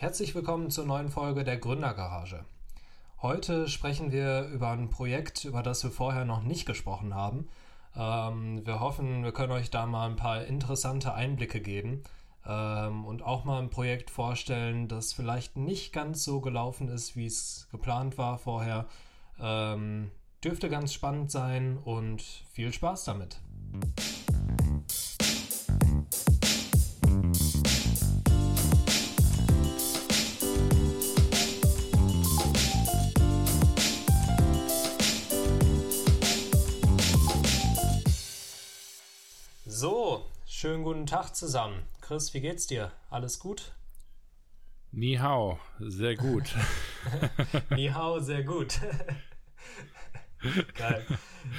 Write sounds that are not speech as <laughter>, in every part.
Herzlich willkommen zur neuen Folge der Gründergarage. Heute sprechen wir über ein Projekt, über das wir vorher noch nicht gesprochen haben. Ähm, wir hoffen, wir können euch da mal ein paar interessante Einblicke geben ähm, und auch mal ein Projekt vorstellen, das vielleicht nicht ganz so gelaufen ist, wie es geplant war vorher. Ähm, dürfte ganz spannend sein und viel Spaß damit. Tag zusammen. Chris, wie geht's dir? Alles gut? Ni hao, sehr gut. <laughs> Ni hao, sehr gut. <laughs> Geil.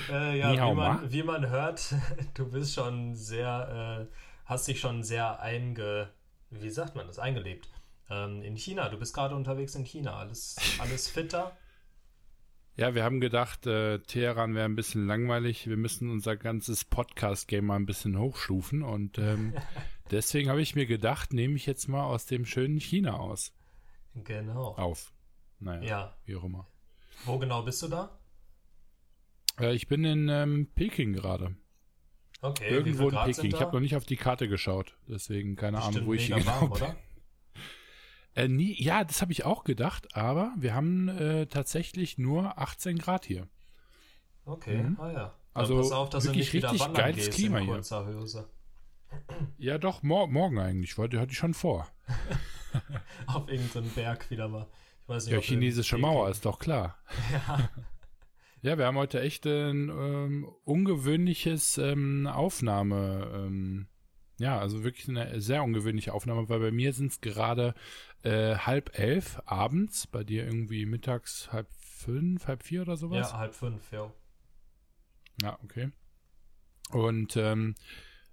Äh, ja, wie man, wie man, hört, <laughs> du bist schon sehr, äh, hast dich schon sehr einge, wie sagt man das, eingelebt. Ähm, in China, du bist gerade unterwegs in China. Alles, alles fitter? Ja, wir haben gedacht, äh, Teheran wäre ein bisschen langweilig. Wir müssen unser ganzes Podcast-Game mal ein bisschen hochstufen. Und ähm, <laughs> deswegen habe ich mir gedacht, nehme ich jetzt mal aus dem schönen China aus. Genau. Auf. Naja, ja. wie auch immer. Wo genau bist du da? Äh, ich bin in ähm, Peking gerade. Okay. Irgendwo in Peking. Ich habe noch nicht auf die Karte geschaut. Deswegen keine Bestimmt Ahnung, wo ich hier genau warm, bin. Oder? Äh, nie, ja, das habe ich auch gedacht, aber wir haben äh, tatsächlich nur 18 Grad hier. Okay, mhm. ah ja. Dann also pass auf, dass wirklich du nicht richtig geiles Klima hier. Hose. <clears throat> Ja, doch, mor morgen eigentlich. Wollte hatte ich schon vor. <laughs> auf irgendeinem Berg wieder mal. Ich weiß nicht, ja, chinesische Mauer ist doch klar. <laughs> Ja. <laughs> Ja, wir haben heute echt ein ähm, ungewöhnliches ähm, Aufnahme. Ähm, ja, also wirklich eine sehr ungewöhnliche Aufnahme, weil bei mir sind es gerade äh, halb elf abends, bei dir irgendwie mittags halb fünf, halb vier oder sowas? Ja, halb fünf, ja. Ja, okay. Und ähm,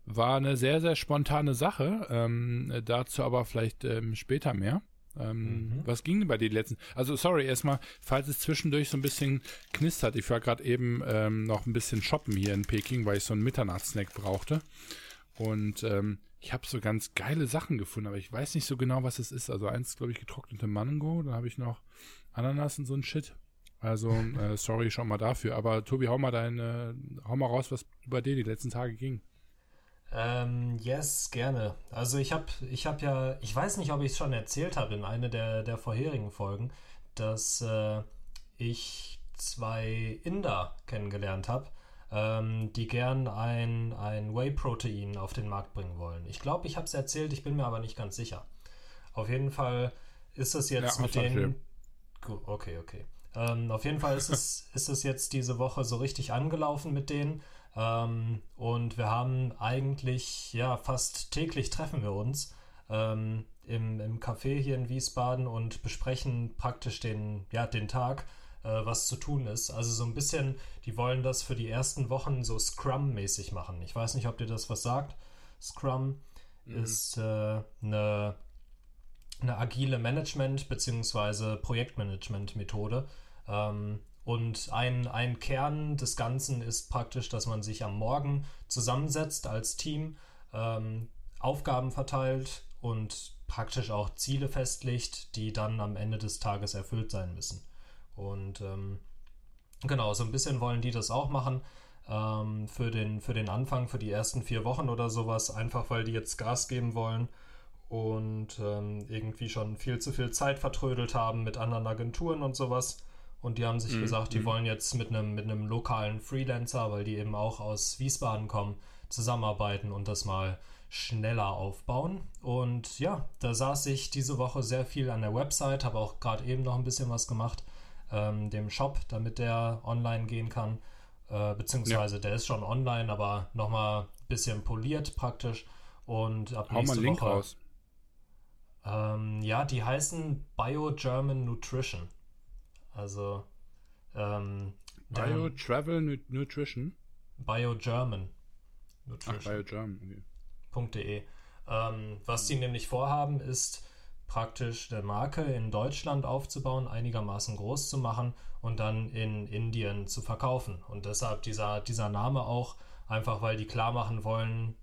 war eine sehr, sehr spontane Sache. Ähm, dazu aber vielleicht ähm, später mehr. Ähm, mhm. Was ging denn bei dir die letzten? Also sorry, erstmal, falls es zwischendurch so ein bisschen knistert. Ich war gerade eben ähm, noch ein bisschen shoppen hier in Peking, weil ich so einen Mitternachtssnack brauchte. Und ähm, ich habe so ganz geile Sachen gefunden, aber ich weiß nicht so genau, was es ist. Also eins, glaube ich, getrocknete Mango, dann habe ich noch Ananas und so ein Shit. Also, <laughs> äh, sorry schon mal dafür. Aber Tobi, hau mal deine, hau mal raus, was bei dir die letzten Tage ging. Ähm, yes, gerne. Also ich habe ich hab ja, ich weiß nicht, ob ich es schon erzählt habe in einer der, der vorherigen Folgen, dass äh, ich zwei Inder kennengelernt habe ähm, die gern ein, ein Whey-Protein auf den Markt bringen wollen. Ich glaube, ich habe es erzählt, ich bin mir aber nicht ganz sicher. Auf jeden Fall ist es jetzt ja, mit denen. Okay, okay. Ähm, auf jeden Fall ist es, <laughs> ist es jetzt diese Woche so richtig angelaufen mit denen. Ähm, und wir haben eigentlich, ja, fast täglich treffen wir uns ähm, im, im Café hier in Wiesbaden und besprechen praktisch den, ja, den Tag was zu tun ist. Also so ein bisschen, die wollen das für die ersten Wochen so Scrum-mäßig machen. Ich weiß nicht, ob dir das was sagt. Scrum mhm. ist äh, eine, eine agile Management- bzw. Projektmanagement-Methode. Ähm, und ein, ein Kern des Ganzen ist praktisch, dass man sich am Morgen zusammensetzt als Team, ähm, Aufgaben verteilt und praktisch auch Ziele festlegt, die dann am Ende des Tages erfüllt sein müssen. Und ähm, genau, so ein bisschen wollen die das auch machen. Ähm, für, den, für den Anfang, für die ersten vier Wochen oder sowas, einfach weil die jetzt Gas geben wollen und ähm, irgendwie schon viel zu viel Zeit vertrödelt haben mit anderen Agenturen und sowas. Und die haben sich mhm. gesagt, die mhm. wollen jetzt mit einem mit einem lokalen Freelancer, weil die eben auch aus Wiesbaden kommen, zusammenarbeiten und das mal schneller aufbauen. Und ja, da saß ich diese Woche sehr viel an der Website, habe auch gerade eben noch ein bisschen was gemacht ähm, dem Shop, damit der online gehen kann. Äh, beziehungsweise ja. der ist schon online, aber nochmal ein bisschen poliert praktisch. Und ab Hau nächste mal Link Woche. Raus. Ähm, ja, die heißen Bio German Nutrition. Also ähm, Bio Travel Nutrition? Bio German Nutrition. Ach, Bio German, okay. .de. Ähm, was die nämlich vorhaben, ist praktisch eine Marke in Deutschland aufzubauen, einigermaßen groß zu machen und dann in Indien zu verkaufen. Und deshalb dieser, dieser Name auch, einfach weil die klar machen wollen,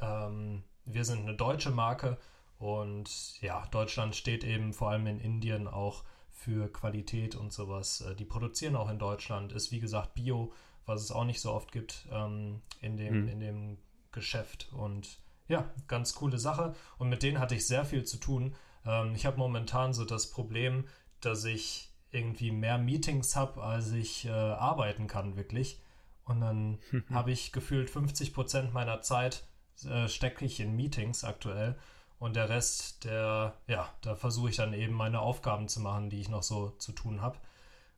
ähm, wir sind eine deutsche Marke Und ja, Deutschland steht eben vor allem in Indien auch für Qualität und sowas. Äh, die produzieren auch in Deutschland, ist wie gesagt Bio, was es auch nicht so oft gibt ähm, in, dem, mhm. in dem Geschäft. Und ja, ganz coole Sache. Und mit denen hatte ich sehr viel zu tun. Ähm, ich habe momentan so das Problem, dass ich irgendwie mehr Meetings habe, als ich äh, arbeiten kann, wirklich. Und dann <laughs> habe ich gefühlt 50 Prozent meiner Zeit äh, stecke ich in Meetings aktuell. Und der Rest, der, ja, da versuche ich dann eben meine Aufgaben zu machen, die ich noch so zu tun habe.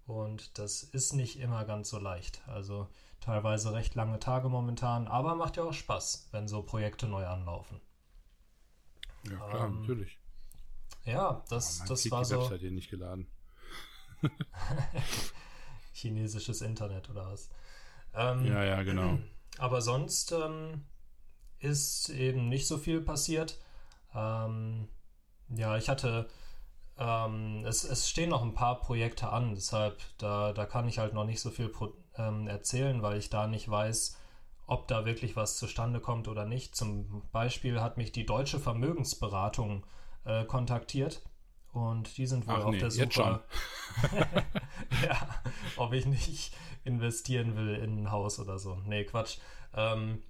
Und das ist nicht immer ganz so leicht. Also teilweise recht lange Tage momentan, aber macht ja auch Spaß, wenn so Projekte neu anlaufen. Ja, klar, ähm, natürlich. Ja, das, oh, das war die so. Website hier nicht geladen. <laughs> Chinesisches Internet oder was? Ähm, ja, ja, genau. <clears throat> Aber sonst ähm, ist eben nicht so viel passiert. Ähm, ja, ich hatte, ähm, es, es stehen noch ein paar Projekte an, deshalb da, da kann ich halt noch nicht so viel pro, ähm, erzählen, weil ich da nicht weiß, ob da wirklich was zustande kommt oder nicht. Zum Beispiel hat mich die Deutsche Vermögensberatung äh, kontaktiert und die sind wohl Ach auf nee, der Suche, <laughs> <laughs> ja, ob ich nicht investieren will in ein Haus oder so. Nee, Quatsch. Ähm,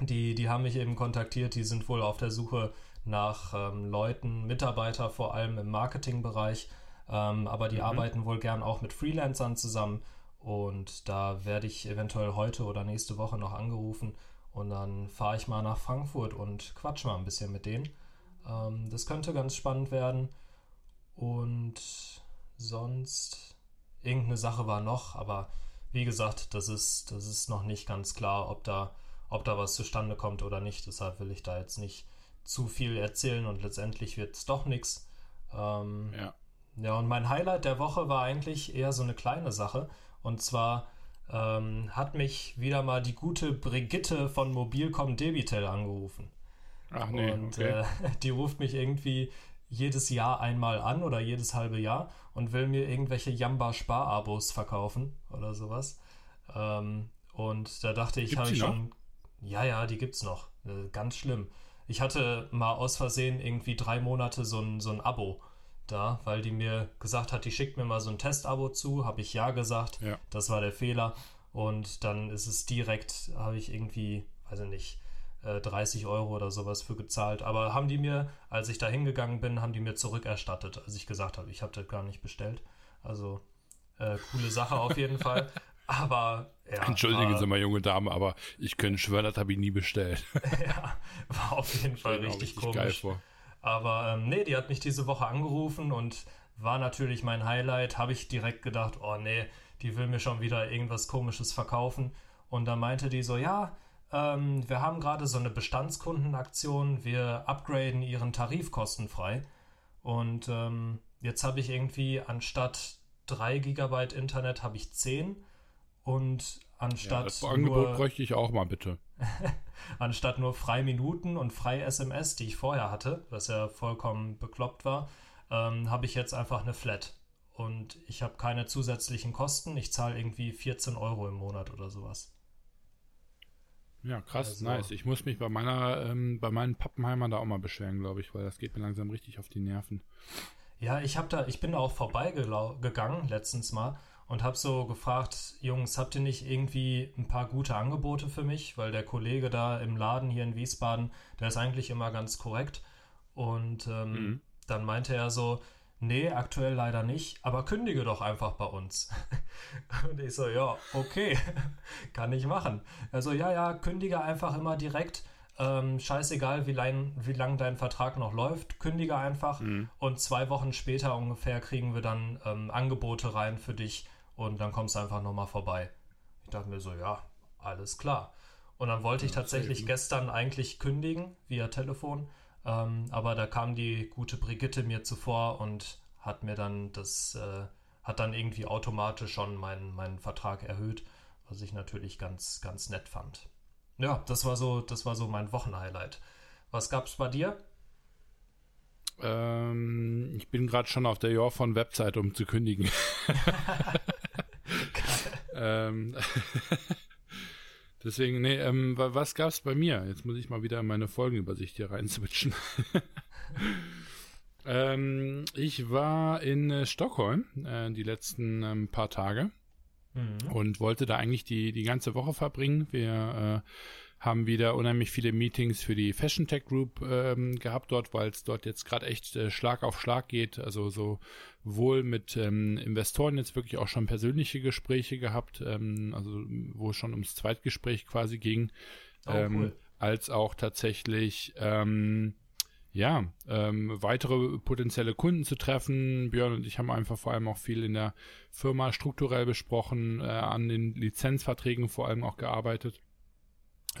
die, die haben mich eben kontaktiert, die sind wohl auf der Suche nach ähm, Leuten, Mitarbeiter vor allem im Marketingbereich, ähm, aber die mhm. arbeiten wohl gern auch mit Freelancern zusammen und da werde ich eventuell heute oder nächste Woche noch angerufen und dann fahre ich mal nach Frankfurt und quatsch mal ein bisschen mit denen. Ähm, das könnte ganz spannend werden und sonst irgendeine Sache war noch, aber wie gesagt, das ist, das ist noch nicht ganz klar, ob da, ob da was zustande kommt oder nicht. Deshalb will ich da jetzt nicht zu viel erzählen und letztendlich wird es doch nichts. Ähm, ja. Ja, und mein Highlight der Woche war eigentlich eher so eine kleine Sache. Und zwar ähm, hat mich wieder mal die gute Brigitte von Mobilcom Debitel angerufen. Ach nee, und okay. äh, <laughs> die ruft mich irgendwie jedes Jahr einmal an oder jedes halbe Jahr und will mir irgendwelche Jamba-Spar-Abos verkaufen oder sowas. Ähm, und da dachte ich, habe ich schon. Ja, ja, die gibt's noch. Äh, ganz schlimm. Ich hatte mal aus Versehen irgendwie drei Monate so ein, so ein Abo da, weil die mir gesagt hat, die schickt mir mal so ein Testabo zu, habe ich ja gesagt, ja. das war der Fehler und dann ist es direkt, habe ich irgendwie, weiß ich nicht, 30 äh, Euro oder sowas für gezahlt. Aber haben die mir, als ich da hingegangen bin, haben die mir zurückerstattet, als ich gesagt habe, ich habe das gar nicht bestellt. Also äh, coole Sache auf jeden Fall. <laughs> Aber ja. Entschuldigen war, Sie mal, junge Dame, aber ich könnte schwören, das habe ich nie bestellt. <laughs> ja, war auf jeden Fall richtig, richtig komisch. Aber ähm, nee, die hat mich diese Woche angerufen und war natürlich mein Highlight. Habe ich direkt gedacht, oh nee, die will mir schon wieder irgendwas Komisches verkaufen. Und dann meinte die so, ja, ähm, wir haben gerade so eine Bestandskundenaktion, wir upgraden ihren Tarif kostenfrei. Und ähm, jetzt habe ich irgendwie anstatt 3 GB Internet habe ich 10 und anstatt. Ja, das Angebot bräuchte ich auch mal bitte. <laughs> anstatt nur frei Minuten und frei SMS, die ich vorher hatte, was ja vollkommen bekloppt war, ähm, habe ich jetzt einfach eine Flat. Und ich habe keine zusätzlichen Kosten. Ich zahle irgendwie 14 Euro im Monat oder sowas. Ja, krass, also, nice. Ich muss mich bei meiner, ähm, bei meinen Pappenheimern da auch mal beschweren, glaube ich, weil das geht mir langsam richtig auf die Nerven. Ja, ich habe da, ich bin da auch vorbeigegangen letztens mal und habe so gefragt, Jungs, habt ihr nicht irgendwie ein paar gute Angebote für mich? Weil der Kollege da im Laden hier in Wiesbaden, der ist eigentlich immer ganz korrekt. Und ähm, mhm. dann meinte er so, nee, aktuell leider nicht, aber kündige doch einfach bei uns. <laughs> und ich so, ja, okay, <laughs> kann ich machen. Also ja, ja, kündige einfach immer direkt. Ähm, scheißegal, wie lang, wie lang dein Vertrag noch läuft, kündige einfach mhm. und zwei Wochen später ungefähr kriegen wir dann ähm, Angebote rein für dich, und dann kommst du einfach nochmal vorbei. Ich dachte mir so, ja, alles klar. Und dann wollte ich tatsächlich gestern eigentlich kündigen via Telefon, ähm, aber da kam die gute Brigitte mir zuvor und hat mir dann das, äh, hat dann irgendwie automatisch schon meinen, meinen Vertrag erhöht, was ich natürlich ganz, ganz nett fand. Ja, das war so, das war so mein Wochenhighlight. Was gab's bei dir? Ähm, ich bin gerade schon auf der Jahr von Website, um zu kündigen. <laughs> <laughs> <laughs> ähm, Deswegen, nee, ähm, was gab's bei mir? Jetzt muss ich mal wieder in meine Folgenübersicht hier rein switchen. <laughs> ähm, ich war in äh, Stockholm äh, die letzten ähm, paar Tage mhm. und wollte da eigentlich die, die ganze Woche verbringen. Wir äh, haben wieder unheimlich viele Meetings für die Fashion Tech Group ähm, gehabt dort, weil es dort jetzt gerade echt äh, Schlag auf Schlag geht. Also so wohl mit ähm, Investoren jetzt wirklich auch schon persönliche Gespräche gehabt, ähm, also wo es schon ums Zweitgespräch quasi ging, oh, ähm, cool. als auch tatsächlich ähm, ja, ähm, weitere potenzielle Kunden zu treffen. Björn und ich haben einfach vor allem auch viel in der Firma strukturell besprochen, äh, an den Lizenzverträgen vor allem auch gearbeitet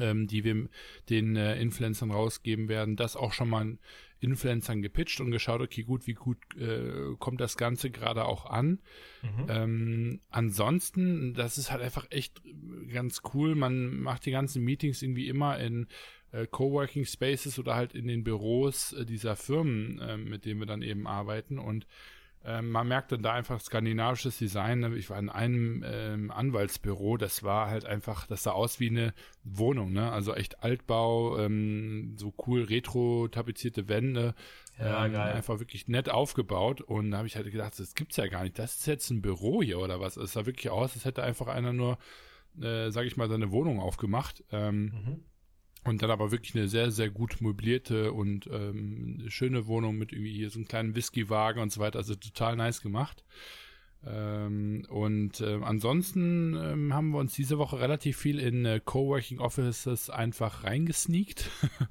ähm, die wir den äh, Influencern rausgeben werden, das auch schon mal Influencern gepitcht und geschaut, okay, gut, wie gut äh, kommt das Ganze gerade auch an. Mhm. Ähm, ansonsten, das ist halt einfach echt ganz cool. Man macht die ganzen Meetings irgendwie immer in äh, Coworking Spaces oder halt in den Büros äh, dieser Firmen, äh, mit denen wir dann eben arbeiten und ähm, man merkt dann da einfach skandinavisches Design. Ne? Ich war in einem ähm, Anwaltsbüro, das war halt einfach, das sah aus wie eine Wohnung, ne? Also echt Altbau, ähm, so cool retro tapezierte Wände. Ja, ähm, geil. Einfach wirklich nett aufgebaut. Und da habe ich halt gedacht, das gibt's ja gar nicht. Das ist jetzt ein Büro hier oder was? Es sah wirklich aus, als hätte einfach einer nur, äh, sag ich mal, seine Wohnung aufgemacht. Ähm, mhm. Und dann aber wirklich eine sehr, sehr gut möblierte und ähm, schöne Wohnung mit irgendwie hier so einem kleinen Whiskywagen und so weiter. Also total nice gemacht. Ähm, und äh, ansonsten ähm, haben wir uns diese Woche relativ viel in äh, Coworking Offices einfach reingesneakt.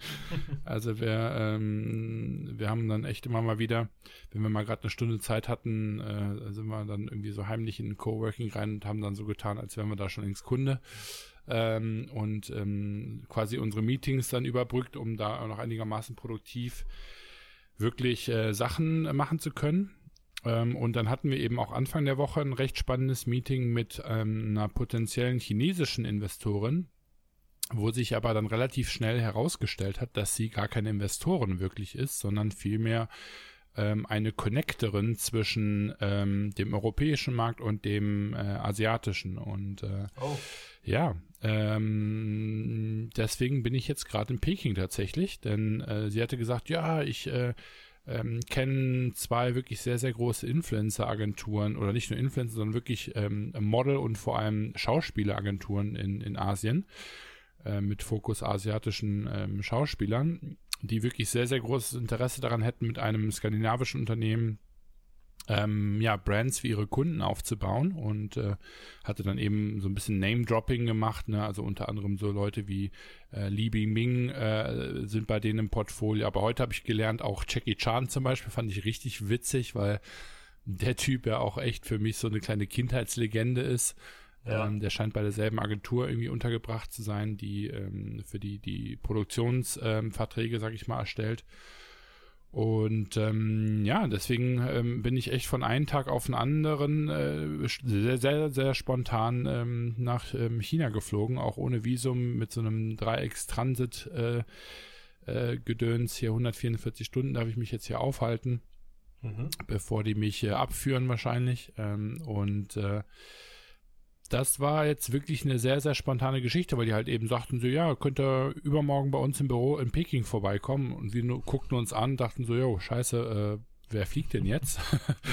<laughs> also wir, ähm, wir haben dann echt immer mal wieder, wenn wir mal gerade eine Stunde Zeit hatten, äh, sind wir dann irgendwie so heimlich in Coworking rein und haben dann so getan, als wären wir da schon längst Kunde ähm, und ähm, quasi unsere Meetings dann überbrückt, um da noch einigermaßen produktiv wirklich äh, Sachen machen zu können. Ähm, und dann hatten wir eben auch Anfang der Woche ein recht spannendes Meeting mit ähm, einer potenziellen chinesischen Investorin, wo sich aber dann relativ schnell herausgestellt hat, dass sie gar keine Investoren wirklich ist, sondern vielmehr ähm, eine Connectorin zwischen ähm, dem europäischen Markt und dem äh, asiatischen. Und äh, oh. ja, ähm, deswegen bin ich jetzt gerade in Peking tatsächlich, denn äh, sie hatte gesagt, ja, ich äh, ähm, kenne zwei wirklich sehr, sehr große Influencer-Agenturen oder nicht nur Influencer, sondern wirklich ähm, Model- und vor allem Schauspieleragenturen in, in Asien äh, mit Fokus asiatischen ähm, Schauspielern, die wirklich sehr, sehr großes Interesse daran hätten, mit einem skandinavischen Unternehmen ähm, ja, Brands für ihre Kunden aufzubauen und äh, hatte dann eben so ein bisschen Name-Dropping gemacht, ne? also unter anderem so Leute wie äh, Li Bingming äh, sind bei denen im Portfolio, aber heute habe ich gelernt, auch Jackie Chan zum Beispiel fand ich richtig witzig, weil der Typ ja auch echt für mich so eine kleine Kindheitslegende ist. Ja. Ähm, der scheint bei derselben Agentur irgendwie untergebracht zu sein, die ähm, für die die Produktionsverträge, ähm, sag ich mal, erstellt. Und ähm, ja, deswegen ähm, bin ich echt von einem Tag auf den anderen äh, sehr, sehr, sehr spontan ähm, nach ähm, China geflogen, auch ohne Visum mit so einem Dreiecks-Transit äh, äh, Gedöns. Hier 144 Stunden darf ich mich jetzt hier aufhalten, mhm. bevor die mich äh, abführen wahrscheinlich. Ähm, und äh, das war jetzt wirklich eine sehr, sehr spontane Geschichte, weil die halt eben sagten so, ja, könnt ihr übermorgen bei uns im Büro in Peking vorbeikommen. Und wir nur, guckten uns an, dachten so, jo, scheiße, äh, wer fliegt denn jetzt?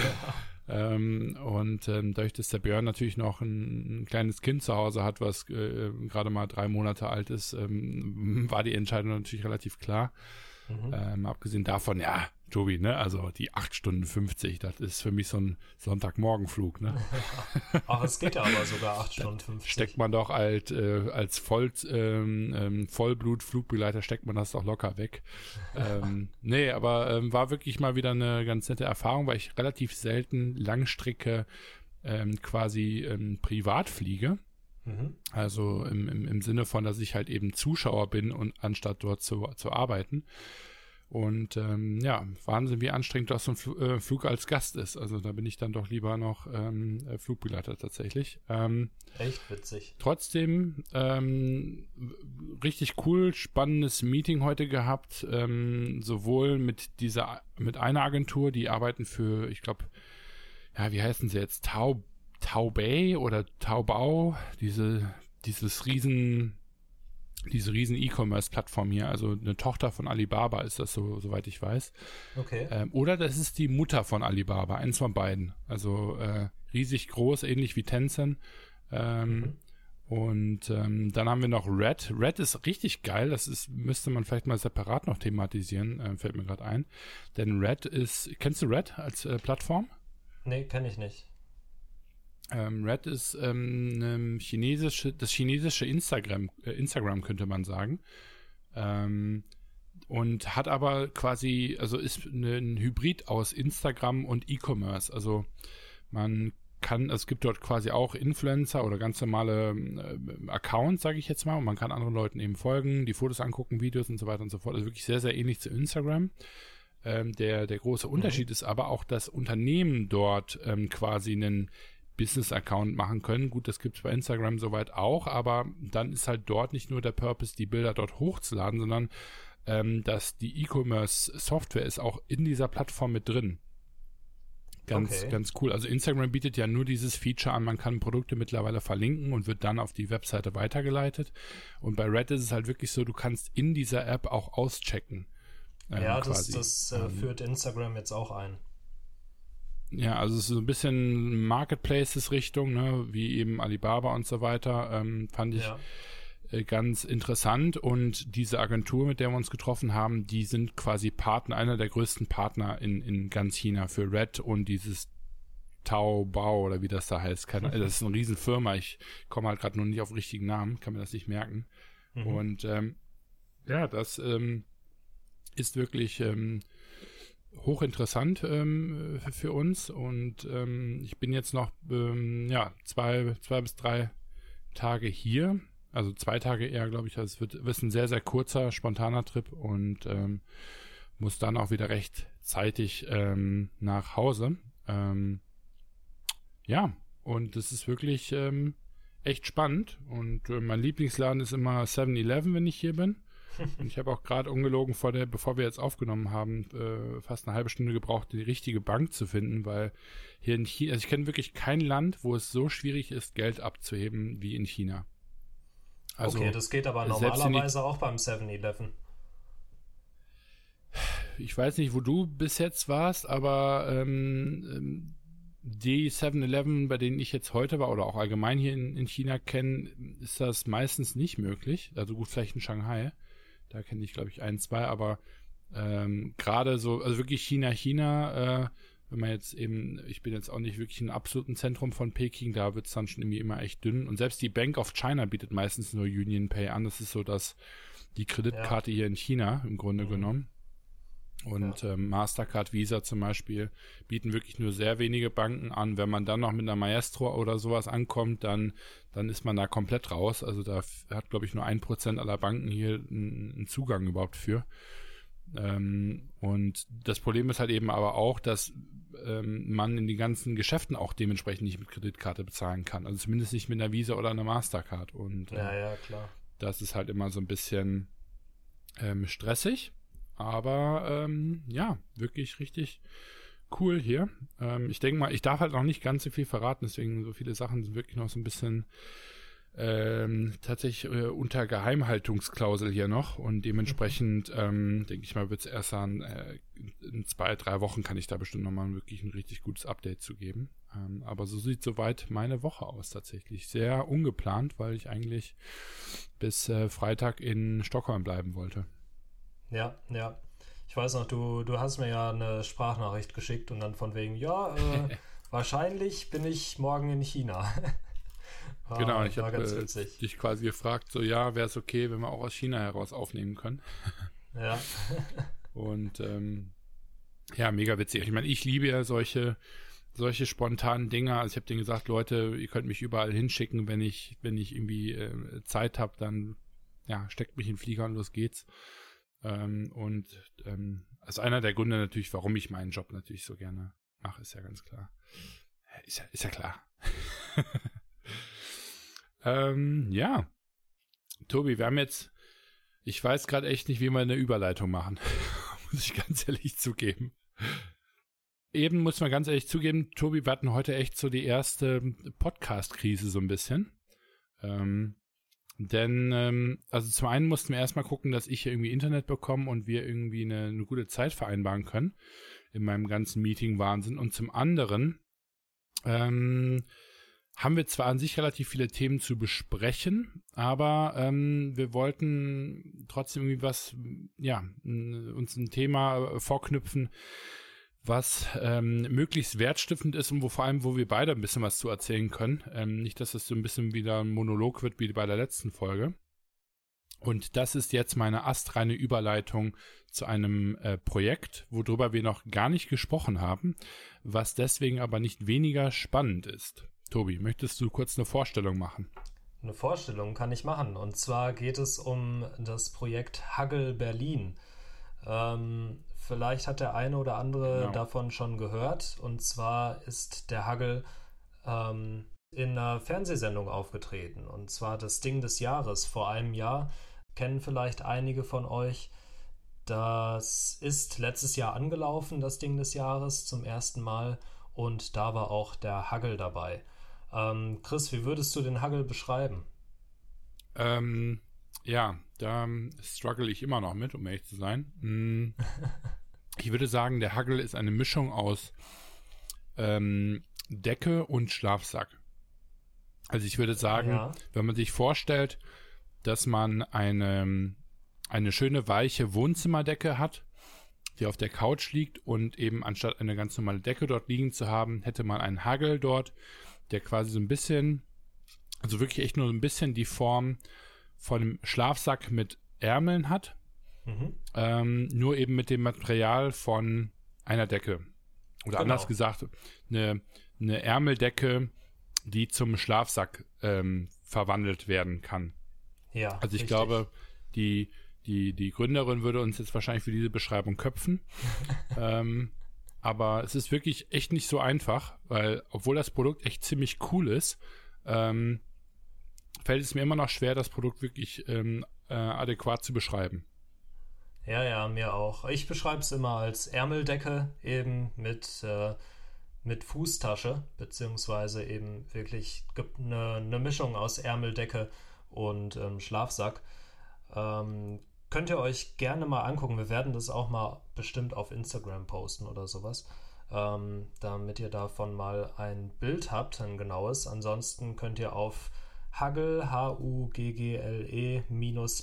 <laughs> ähm, und ähm, dadurch, dass der Björn natürlich noch ein, ein kleines Kind zu Hause hat, was äh, gerade mal drei Monate alt ist, ähm, war die Entscheidung natürlich relativ klar. Mhm. Ähm, abgesehen davon, ja, Tobi, ne? Also die 8 Stunden 50, das ist für mich so ein Sonntagmorgenflug, ne? <laughs> Ach, es geht ja aber sogar 8 Stunden 50. Steckt man doch als, äh, als Voll, ähm, ähm, Vollblut-Flugbegleiter, steckt man das doch locker weg. ähm, <laughs> nee, aber ähm, war wirklich mal wieder eine ganz nette Erfahrung, weil ich relativ selten Langstrecke ähm, quasi ähm, privat fliege. Mhm. Also im, im, im Sinne von, dass ich halt eben Zuschauer bin und anstatt dort zu, zu arbeiten. Und ähm, ja, Wahnsinn, wie anstrengend das so ein Fl äh, Flug als Gast ist. Also da bin ich dann doch lieber noch ähm, äh, Flugbegleiter tatsächlich. Ähm, Echt witzig. Trotzdem ähm, richtig cool, spannendes Meeting heute gehabt. Ähm, sowohl mit dieser, mit einer Agentur, die arbeiten für, ich glaube, ja, wie heißen sie jetzt? Tau, Taubei oder Taubau? Diese, dieses riesen diese riesen E-Commerce-Plattform hier, also eine Tochter von Alibaba ist das so, soweit ich weiß. Okay. Ähm, oder das ist die Mutter von Alibaba, eins von beiden. Also äh, riesig groß, ähnlich wie Tencent. Ähm, mhm. Und ähm, dann haben wir noch Red. Red ist richtig geil. Das ist, müsste man vielleicht mal separat noch thematisieren, äh, fällt mir gerade ein. Denn Red ist, kennst du Red als äh, Plattform? Nee, kenne ich nicht. Ähm, Red ist ähm, chinesische, das chinesische Instagram, äh, Instagram könnte man sagen. Ähm, und hat aber quasi, also ist ne, ein Hybrid aus Instagram und E-Commerce. Also man kann, es gibt dort quasi auch Influencer oder ganz normale äh, Accounts, sage ich jetzt mal, und man kann anderen Leuten eben folgen, die Fotos angucken, Videos und so weiter und so fort. Also wirklich sehr, sehr ähnlich zu Instagram. Ähm, der, der große mhm. Unterschied mhm. ist aber auch, dass Unternehmen dort ähm, quasi einen Business-Account machen können. Gut, das gibt es bei Instagram soweit auch, aber dann ist halt dort nicht nur der Purpose, die Bilder dort hochzuladen, sondern ähm, dass die E-Commerce-Software ist auch in dieser Plattform mit drin. Ganz, okay. ganz cool. Also Instagram bietet ja nur dieses Feature an, man kann Produkte mittlerweile verlinken und wird dann auf die Webseite weitergeleitet. Und bei Red ist es halt wirklich so, du kannst in dieser App auch auschecken. Ähm, ja, das, das äh, ähm, führt Instagram jetzt auch ein. Ja, also es ist so ein bisschen Marketplaces-Richtung, ne, wie eben Alibaba und so weiter, ähm, fand ich. Ja äh, ganz interessant und diese Agentur, mit der wir uns getroffen haben, die sind quasi Partner, einer der größten Partner in, in ganz China für Red und dieses Taobao oder wie das da heißt. Keine, das ist eine <laughs> Riesenfirma. Ich komme halt gerade noch nicht auf den richtigen Namen, kann mir das nicht merken. Mhm. Und ähm, ja, das ähm, ist wirklich ähm, hochinteressant ähm, für uns und ähm, ich bin jetzt noch ähm, ja zwei zwei bis drei Tage hier also zwei Tage eher, glaube ich. Also es wird, wird ein sehr, sehr kurzer, spontaner Trip und ähm, muss dann auch wieder rechtzeitig ähm, nach Hause. Ähm, ja, und das ist wirklich ähm, echt spannend. Und äh, mein Lieblingsladen ist immer 7-Eleven, wenn ich hier bin. Und ich habe auch gerade ungelogen vor der, bevor wir jetzt aufgenommen haben, äh, fast eine halbe Stunde gebraucht, die richtige Bank zu finden, weil hier in China, also ich kenne wirklich kein Land, wo es so schwierig ist, Geld abzuheben wie in China. Also, okay, das geht aber normalerweise auch beim 7-Eleven. Ich weiß nicht, wo du bis jetzt warst, aber ähm, ähm die 7-Eleven, bei denen ich jetzt heute war oder auch allgemein hier in, in China kenne, ist das meistens nicht möglich. Also gut, vielleicht in Shanghai. Da kenne ich, glaube ich, ein, zwei, aber ähm, gerade so, also wirklich China, China, äh, wenn man jetzt eben, ich bin jetzt auch nicht wirklich im absoluten Zentrum von Peking, da wird es dann schon irgendwie immer echt dünn. Und selbst die Bank of China bietet meistens nur Union Pay an. Das ist so, dass die Kreditkarte ja. hier in China im Grunde mhm. genommen. Und ja. ähm, Mastercard, Visa zum Beispiel bieten wirklich nur sehr wenige Banken an. Wenn man dann noch mit einer Maestro oder sowas ankommt, dann, dann ist man da komplett raus. Also da hat, glaube ich, nur ein Prozent aller Banken hier einen Zugang überhaupt für. Ähm, und das Problem ist halt eben aber auch, dass ähm, man in den ganzen Geschäften auch dementsprechend nicht mit Kreditkarte bezahlen kann. Also zumindest nicht mit einer Visa oder einer Mastercard. Und äh, ja, ja, klar. Das ist halt immer so ein bisschen ähm, stressig. Aber ähm, ja, wirklich richtig cool hier. Ähm, ich denke mal, ich darf halt noch nicht ganz so viel verraten, deswegen so viele Sachen sind wirklich noch so ein bisschen ähm, tatsächlich äh, unter Geheimhaltungsklausel hier noch und dementsprechend ähm, denke ich mal, wird es erst an äh, in zwei, drei Wochen kann ich da bestimmt nochmal wirklich ein richtig gutes Update zu geben. Ähm, aber so sieht soweit meine Woche aus tatsächlich. Sehr ungeplant, weil ich eigentlich bis äh, Freitag in Stockholm bleiben wollte. Ja, ja. Ich weiß noch, du, du hast mir ja eine Sprachnachricht geschickt und dann von wegen, ja, äh, <laughs> wahrscheinlich bin ich morgen in China. <laughs> Ah, genau, ich habe äh, dich quasi gefragt, so ja, wäre es okay, wenn wir auch aus China heraus aufnehmen können. <laughs> Ja. Und ähm, ja, mega witzig. Ich meine, ich liebe ja solche, solche spontanen Dinge. Also ich habe denen gesagt, Leute, ihr könnt mich überall hinschicken, wenn ich, wenn ich irgendwie äh, Zeit habe, dann ja, steckt mich in den Flieger und los geht's. Ähm, und ähm, also einer der Gründe natürlich, warum ich meinen Job natürlich so gerne mache, ist ja ganz klar. Ist ja, ist ja klar. <laughs> Ähm, ja. Tobi, wir haben jetzt, ich weiß gerade echt nicht, wie wir eine Überleitung machen. <laughs> muss ich ganz ehrlich zugeben. Eben muss man ganz ehrlich zugeben, Tobi, wir hatten heute echt so die erste Podcast-Krise so ein bisschen. Ähm, Denn, ähm, also zum einen mussten wir erstmal gucken, dass ich irgendwie Internet bekomme und wir irgendwie eine, eine gute Zeit vereinbaren können in meinem ganzen Meeting-Wahnsinn. Und zum anderen ähm, haben wir zwar an sich relativ viele Themen zu besprechen, aber ähm, wir wollten trotzdem irgendwie was, ja, uns ein Thema vorknüpfen, was ähm, möglichst wertstiftend ist und wo vor allem, wo wir beide ein bisschen was zu erzählen können. Ähm, nicht, dass es so ein bisschen wieder ein Monolog wird wie bei der letzten Folge. Und das ist jetzt meine astreine Überleitung zu einem äh, Projekt, worüber wir noch gar nicht gesprochen haben, was deswegen aber nicht weniger spannend ist. Tobi, möchtest du kurz eine Vorstellung machen? Eine Vorstellung kann ich machen. Und zwar geht es um das Projekt Hagel Berlin. Ähm, vielleicht hat der eine oder andere genau. davon schon gehört. Und zwar ist der Hagel ähm, in einer Fernsehsendung aufgetreten. Und zwar das Ding des Jahres vor einem Jahr kennen vielleicht einige von euch. Das ist letztes Jahr angelaufen, das Ding des Jahres, zum ersten Mal. Und da war auch der Hagel dabei. Ähm, Chris, wie würdest du den Hagel beschreiben? Ähm, ja, da struggle ich immer noch mit, um ehrlich zu sein. Hm, <laughs> ich würde sagen, der Hagel ist eine Mischung aus ähm, Decke und Schlafsack. Also ich würde sagen, ja. wenn man sich vorstellt, dass man eine, eine schöne weiche Wohnzimmerdecke hat, die auf der Couch liegt und eben anstatt eine ganz normale Decke dort liegen zu haben, hätte man einen Hagel dort, der quasi so ein bisschen, also wirklich echt nur ein bisschen die Form von einem Schlafsack mit Ärmeln hat, mhm. ähm, nur eben mit dem Material von einer Decke. Oder genau. anders gesagt, eine, eine Ärmeldecke, die zum Schlafsack ähm, verwandelt werden kann. Ja. Also ich richtig. glaube, die, die, die Gründerin würde uns jetzt wahrscheinlich für diese Beschreibung köpfen. <laughs> ähm, aber es ist wirklich echt nicht so einfach, weil obwohl das Produkt echt ziemlich cool ist, ähm, fällt es mir immer noch schwer, das Produkt wirklich ähm, äh, adäquat zu beschreiben. Ja, ja, mir auch. Ich beschreibe es immer als Ärmeldecke, eben mit, äh, mit Fußtasche, beziehungsweise eben wirklich eine, eine Mischung aus Ärmeldecke und ähm, Schlafsack. Ähm, könnt ihr euch gerne mal angucken. Wir werden das auch mal bestimmt auf Instagram posten oder sowas, ähm, damit ihr davon mal ein Bild habt, ein genaues. Ansonsten könnt ihr auf huggle, H-U-G-G-L-E,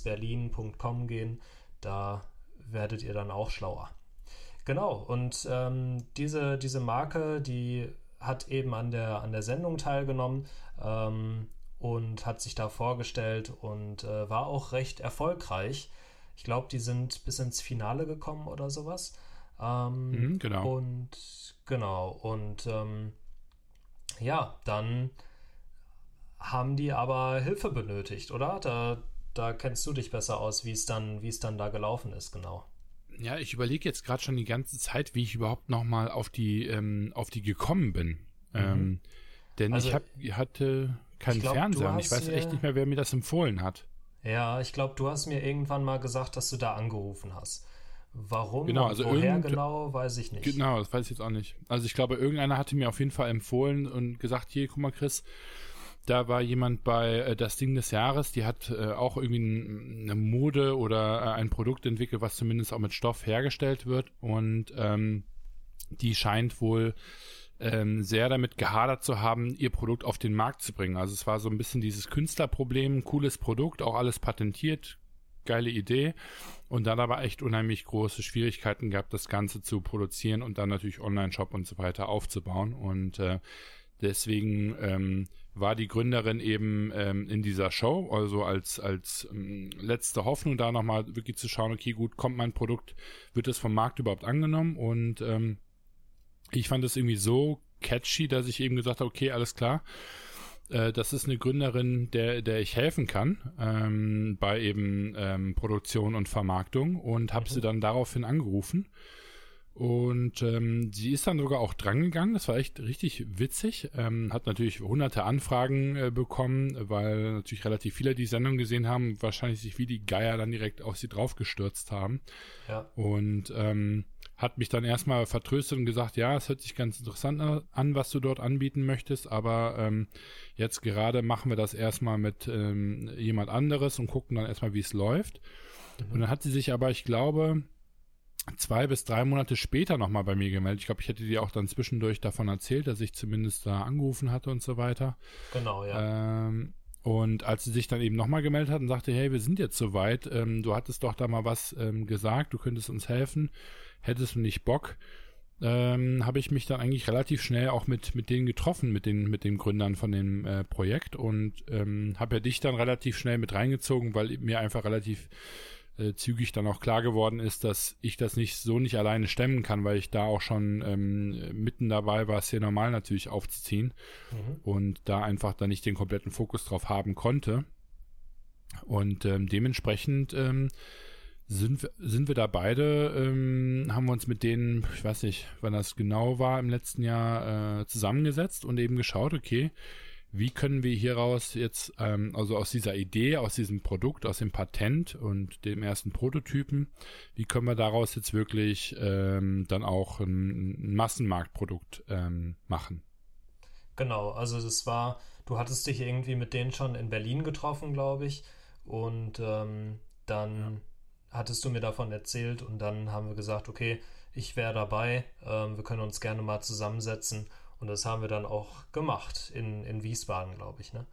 berlin.com gehen. Da werdet ihr dann auch schlauer. Genau, und ähm, diese, diese Marke, die hat eben an der, an der Sendung teilgenommen. Ähm, und hat sich da vorgestellt und äh, war auch recht erfolgreich. Ich glaube, die sind bis ins Finale gekommen oder sowas. Ähm, mhm, genau. Und genau, und ähm, ja, dann haben die aber Hilfe benötigt, oder? Da, da kennst du dich besser aus, wie es dann, wie es dann da gelaufen ist, genau. Ja, ich überlege jetzt gerade schon die ganze Zeit, wie ich überhaupt nochmal auf die, ähm, auf die gekommen bin. Mhm. Ähm, denn also, ich hab, hatte keinen glaub, Fernseher und ich weiß echt nicht mehr, wer mir das empfohlen hat. Ja, ich glaube, du hast mir irgendwann mal gesagt, dass du da angerufen hast. Warum genau, also woher genau, weiß ich nicht. Genau, das weiß ich jetzt auch nicht. Also ich glaube, irgendeiner hatte mir auf jeden Fall empfohlen und gesagt, hier, guck mal, Chris, da war jemand bei äh, Das Ding des Jahres, die hat äh, auch irgendwie eine Mode oder äh, ein Produkt entwickelt, was zumindest auch mit Stoff hergestellt wird. Und ähm, die scheint wohl ähm, sehr damit gehadert zu haben, ihr Produkt auf den Markt zu bringen. Also es war so ein bisschen dieses Künstlerproblem, cooles Produkt, auch alles patentiert, geile Idee. Und dann aber echt unheimlich große Schwierigkeiten gehabt, das Ganze zu produzieren und dann natürlich Online-Shop und so weiter aufzubauen. Und äh, deswegen ähm, war die Gründerin eben ähm, in dieser Show, also als, als ähm, letzte Hoffnung da nochmal wirklich zu schauen, okay, gut, kommt mein Produkt, wird es vom Markt überhaupt angenommen und ähm, ich fand es irgendwie so catchy, dass ich eben gesagt habe, okay, alles klar. Äh, das ist eine Gründerin, der, der ich helfen kann ähm, bei eben ähm, Produktion und Vermarktung und habe mhm. sie dann daraufhin angerufen Und ähm, sie ist dann sogar auch drangegangen. Das war echt richtig witzig. Ähm, hat natürlich hunderte Anfragen äh, bekommen, weil natürlich relativ viele die Sendung gesehen haben, wahrscheinlich sich wie die Geier dann direkt auf sie draufgestürzt haben. Ja. Und ähm, hat mich dann erstmal vertröstet und gesagt, ja, es hört sich ganz interessant an, was du dort anbieten möchtest, aber ähm, jetzt gerade machen wir das erstmal mit ähm, jemand anderes und gucken dann erstmal, wie es läuft. Mhm. Und dann hat sie sich aber, ich glaube, zwei bis drei Monate später nochmal bei mir gemeldet. Ich glaube, ich hätte dir auch dann zwischendurch davon erzählt, dass ich zumindest da angerufen hatte und so weiter. Genau, ja. Ähm, und als sie sich dann eben nochmal gemeldet hat und sagte, hey, wir sind jetzt soweit, ähm, du hattest doch da mal was ähm, gesagt, du könntest uns helfen, hättest du nicht Bock, ähm, habe ich mich dann eigentlich relativ schnell auch mit, mit denen getroffen, mit den, mit den Gründern von dem äh, Projekt und ähm, habe ja dich dann relativ schnell mit reingezogen, weil mir einfach relativ äh, zügig dann auch klar geworden ist, dass ich das nicht so nicht alleine stemmen kann, weil ich da auch schon ähm, mitten dabei war, es hier normal natürlich aufzuziehen mhm. und da einfach dann nicht den kompletten Fokus drauf haben konnte. Und ähm, dementsprechend ähm, sind, wir, sind wir da beide, ähm, haben wir uns mit denen, ich weiß nicht, wann das genau war, im letzten Jahr äh, zusammengesetzt und eben geschaut, okay, wie können wir hieraus jetzt, ähm, also aus dieser Idee, aus diesem Produkt, aus dem Patent und dem ersten Prototypen, wie können wir daraus jetzt wirklich ähm, dann auch ein, ein Massenmarktprodukt ähm, machen? Genau, also das war, du hattest dich irgendwie mit denen schon in Berlin getroffen, glaube ich, und ähm, dann ja. hattest du mir davon erzählt und dann haben wir gesagt, okay, ich wäre dabei, ähm, wir können uns gerne mal zusammensetzen und das haben wir dann auch gemacht in, in Wiesbaden, glaube ich, ne?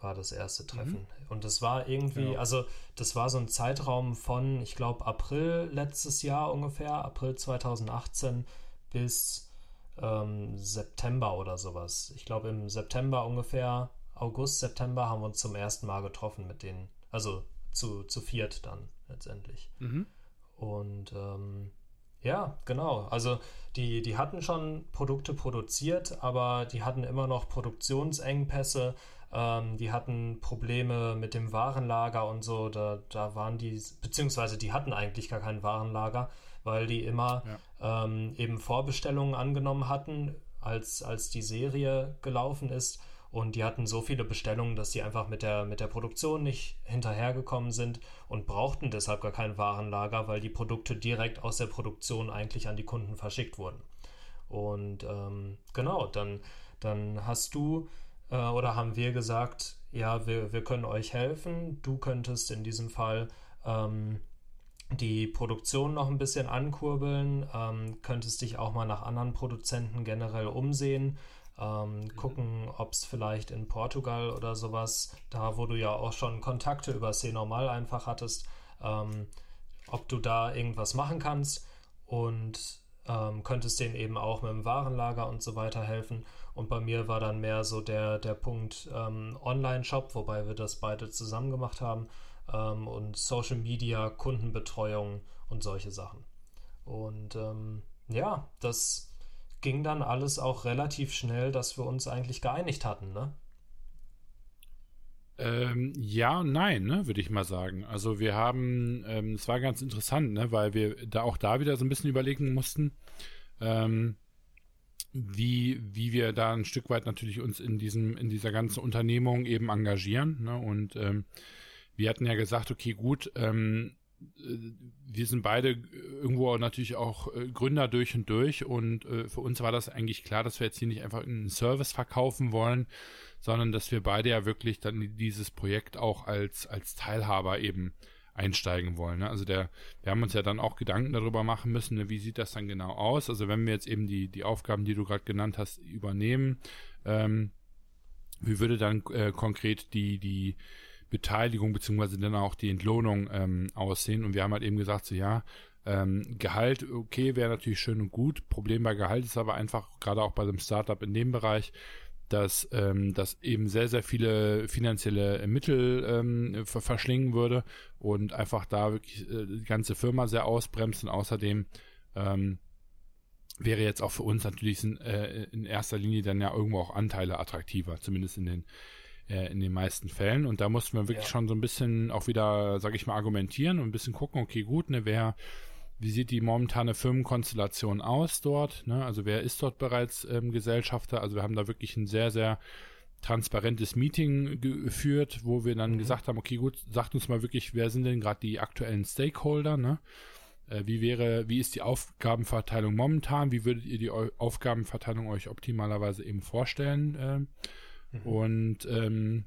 War das erste mhm. Treffen. Mhm. Und das war irgendwie, ja. also das war so ein Zeitraum von, ich glaube, April letztes Jahr ungefähr, April 2018 bis ähm, September oder sowas. Ich glaube, im September ungefähr, August, September haben wir uns zum ersten Mal getroffen mit denen. Also zu, zu viert dann letztendlich. Mhm. Und ähm, ja, genau. Also die, die hatten schon Produkte produziert, aber die hatten immer noch Produktionsengpässe. Ähm, die hatten Probleme mit dem Warenlager und so. Da, da waren die, beziehungsweise die hatten eigentlich gar kein Warenlager, weil die immer ja. ähm, eben Vorbestellungen angenommen hatten, als, als die Serie gelaufen ist. Und die hatten so viele Bestellungen, dass sie einfach mit der, mit der Produktion nicht hinterhergekommen sind und brauchten deshalb gar kein Warenlager, weil die Produkte direkt aus der Produktion eigentlich an die Kunden verschickt wurden. Und ähm, genau, dann, dann hast du äh, oder haben wir gesagt, ja, wir, wir können euch helfen. Du könntest in diesem Fall ähm, die Produktion noch ein bisschen ankurbeln, ähm, könntest dich auch mal nach anderen Produzenten generell umsehen ähm, mhm. gucken, ob es vielleicht in Portugal oder sowas, da wo du ja auch schon Kontakte über C normal einfach hattest, ähm, ob du da irgendwas machen kannst und ähm, könntest denen eben auch mit dem Warenlager und so weiter helfen. Und bei mir war dann mehr so der, der Punkt ähm, Online-Shop, wobei wir das beide zusammen gemacht haben, ähm, und Social Media, Kundenbetreuung und solche Sachen. Und ähm, ja, das ging dann alles auch relativ schnell, dass wir uns eigentlich geeinigt hatten, ne? Ähm, ja und nein, ne, würde ich mal sagen. Also wir haben, ähm, es war ganz interessant, ne, weil wir da auch da wieder so ein bisschen überlegen mussten, ähm, wie, wie wir da ein Stück weit natürlich uns in diesem, in dieser ganzen Unternehmung eben engagieren. Ne? Und ähm, wir hatten ja gesagt, okay, gut, ähm, wir sind beide irgendwo natürlich auch äh, Gründer durch und durch und äh, für uns war das eigentlich klar, dass wir jetzt hier nicht einfach einen Service verkaufen wollen, sondern dass wir beide ja wirklich dann dieses Projekt auch als, als Teilhaber eben einsteigen wollen. Ne? Also der, wir haben uns ja dann auch Gedanken darüber machen müssen, ne, wie sieht das dann genau aus? Also wenn wir jetzt eben die, die Aufgaben, die du gerade genannt hast, übernehmen, ähm, wie würde dann äh, konkret die, die Beteiligung beziehungsweise dann auch die Entlohnung ähm, aussehen. Und wir haben halt eben gesagt, so ja, ähm, Gehalt, okay, wäre natürlich schön und gut. Problem bei Gehalt ist aber einfach, gerade auch bei einem Startup in dem Bereich, dass ähm, das eben sehr, sehr viele finanzielle Mittel ähm, verschlingen würde und einfach da wirklich äh, die ganze Firma sehr ausbremst und außerdem ähm, wäre jetzt auch für uns natürlich in, äh, in erster Linie dann ja irgendwo auch Anteile attraktiver, zumindest in den äh, in den meisten Fällen. Und da mussten wir wirklich ja. schon so ein bisschen auch wieder, sage ich mal, argumentieren und ein bisschen gucken, okay, gut, ne, wer wie sieht die momentane Firmenkonstellation aus dort? Ne? Also wer ist dort bereits ähm, Gesellschafter? Also wir haben da wirklich ein sehr, sehr transparentes Meeting geführt, wo wir dann mhm. gesagt haben, okay, gut, sagt uns mal wirklich, wer sind denn gerade die aktuellen Stakeholder, ne? Äh, wie wäre, wie ist die Aufgabenverteilung momentan? Wie würdet ihr die Eu Aufgabenverteilung euch optimalerweise eben vorstellen? Äh, mhm. Und ähm,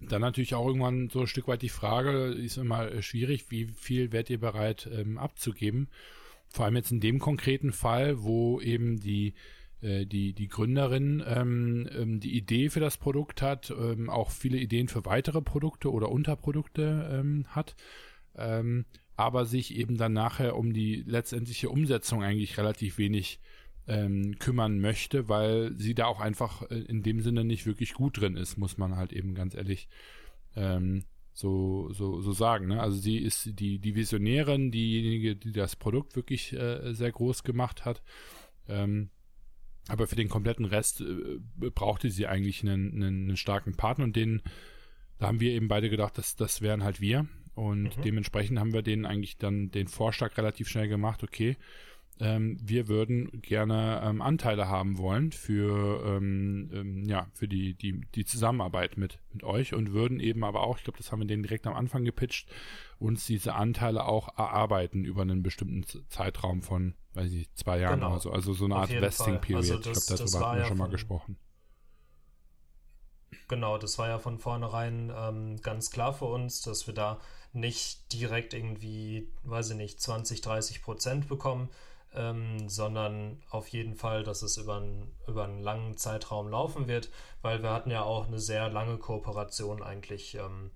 dann natürlich auch irgendwann so ein Stück weit die Frage, ist immer schwierig, wie viel werdet ihr bereit ähm, abzugeben? Vor allem jetzt in dem konkreten Fall, wo eben die äh, die, die Gründerin ähm, ähm, die Idee für das Produkt hat, ähm, auch viele Ideen für weitere Produkte oder Unterprodukte ähm, hat, ähm, aber sich eben dann nachher um die letztendliche Umsetzung eigentlich relativ wenig ähm, kümmern möchte, weil sie da auch einfach äh, in dem Sinne nicht wirklich gut drin ist, muss man halt eben ganz ehrlich so, so, so sagen. Ne? Also sie ist die, die Visionärin, diejenige, die das Produkt wirklich äh, sehr groß gemacht hat. Ähm, aber für den kompletten Rest äh, brauchte sie eigentlich einen, einen, einen, starken Partner und den, da haben wir eben beide gedacht, dass das wären halt wir. Und mhm. dementsprechend haben wir denen eigentlich dann den Vorschlag relativ schnell gemacht, okay, ähm, wir würden gerne ähm, Anteile haben wollen für, ähm, ähm, ja, für die, die, die Zusammenarbeit mit, mit euch und würden eben aber auch, ich glaube, das haben wir denen direkt am Anfang gepitcht, uns diese Anteile auch erarbeiten über einen bestimmten Zeitraum von, weiß ich, zwei Jahren genau. oder so. Also so eine Art Vesting Period. Also das, ich glaube, darüber hatten wir ja schon mal gesprochen. Genau, das war ja von vornherein ähm, ganz klar für uns, dass wir da nicht direkt irgendwie, weiß ich nicht, 20, 30 Prozent bekommen, ähm, sondern auf jeden Fall, dass es über, ein, über einen langen Zeitraum laufen wird, weil wir hatten ja auch eine sehr lange Kooperation eigentlich, ähm,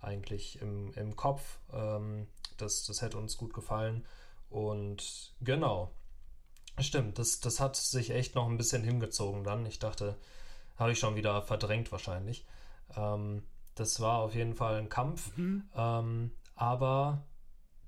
eigentlich im, im Kopf. Ähm, das, das hätte uns gut gefallen. Und genau, stimmt, das, das hat sich echt noch ein bisschen hingezogen dann. Ich dachte, habe ich schon wieder verdrängt wahrscheinlich. Ähm, das war auf jeden Fall ein Kampf. Mhm. Ähm, aber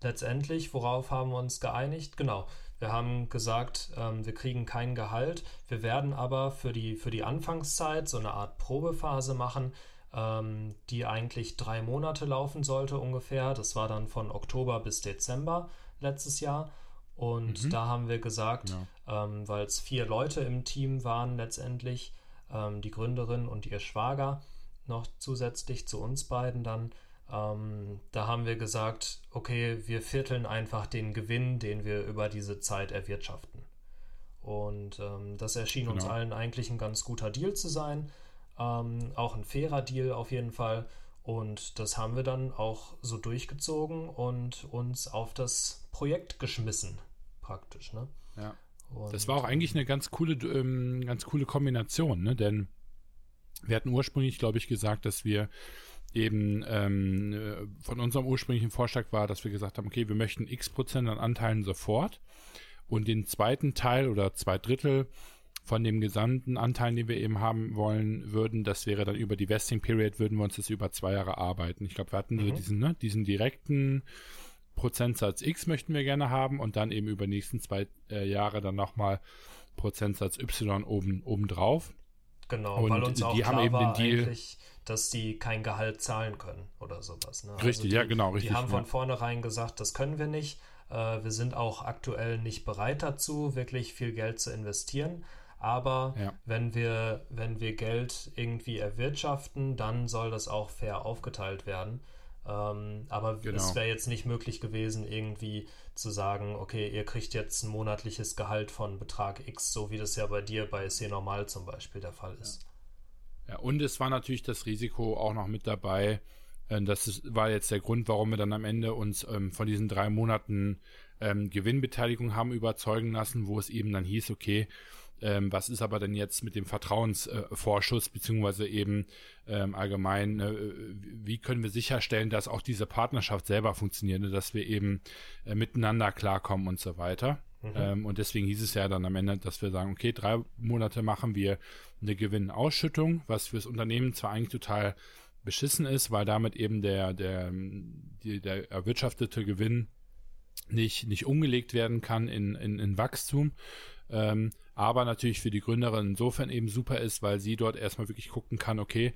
letztendlich, worauf haben wir uns geeinigt? Genau, wir haben gesagt, ähm, wir kriegen kein Gehalt. Wir werden aber für die, für die Anfangszeit so eine Art Probephase machen, ähm, die eigentlich drei Monate laufen sollte ungefähr. Das war dann von Oktober bis Dezember letztes Jahr. Und mhm. da haben wir gesagt, ja. ähm, weil es vier Leute im Team waren letztendlich, ähm, die Gründerin und ihr Schwager, noch zusätzlich zu uns beiden dann, ähm, da haben wir gesagt, okay, wir vierteln einfach den Gewinn, den wir über diese Zeit erwirtschaften. Und ähm, das erschien genau. uns allen eigentlich ein ganz guter Deal zu sein. Ähm, auch ein fairer Deal auf jeden Fall. Und das haben wir dann auch so durchgezogen und uns auf das Projekt geschmissen, praktisch. Ne? Ja. Und, das war auch eigentlich eine ganz coole, ähm, ganz coole Kombination, ne? Denn wir hatten ursprünglich, glaube ich, gesagt, dass wir eben ähm, äh, von unserem ursprünglichen Vorschlag war, dass wir gesagt haben, okay, wir möchten x Prozent an Anteilen sofort und den zweiten Teil oder zwei Drittel von dem gesamten Anteil, den wir eben haben wollen würden, das wäre dann über die Vesting Period, würden wir uns das über zwei Jahre arbeiten. Ich glaube, wir hatten mhm. so diesen, ne, diesen direkten Prozentsatz X möchten wir gerne haben und dann eben über die nächsten zwei äh, Jahre dann nochmal Prozentsatz Y oben, oben drauf. Genau, und weil uns auch die haben eben den Deal dass die kein Gehalt zahlen können oder sowas. Ne? Richtig, also die, ja, genau, richtig. Die haben von vornherein gesagt, das können wir nicht. Äh, wir sind auch aktuell nicht bereit dazu, wirklich viel Geld zu investieren. Aber ja. wenn wir, wenn wir Geld irgendwie erwirtschaften, dann soll das auch fair aufgeteilt werden. Ähm, aber genau. es wäre jetzt nicht möglich gewesen, irgendwie zu sagen, okay, ihr kriegt jetzt ein monatliches Gehalt von Betrag X, so wie das ja bei dir bei C Normal zum Beispiel der Fall ist. Ja, und es war natürlich das Risiko auch noch mit dabei. Äh, das war jetzt der Grund, warum wir dann am Ende uns ähm, von diesen drei Monaten ähm, Gewinnbeteiligung haben überzeugen lassen, wo es eben dann hieß, okay, ähm, was ist aber denn jetzt mit dem Vertrauensvorschuss, äh, beziehungsweise eben ähm, allgemein, äh, wie können wir sicherstellen, dass auch diese Partnerschaft selber funktioniert, ne, dass wir eben äh, miteinander klarkommen und so weiter. Mhm. Ähm, und deswegen hieß es ja dann am Ende, dass wir sagen, okay, drei Monate machen wir eine Gewinnausschüttung, was fürs Unternehmen zwar eigentlich total beschissen ist, weil damit eben der, der, die, der erwirtschaftete Gewinn nicht, nicht umgelegt werden kann in, in, in Wachstum. Ähm, aber natürlich für die Gründerin insofern eben super ist, weil sie dort erstmal wirklich gucken kann, okay,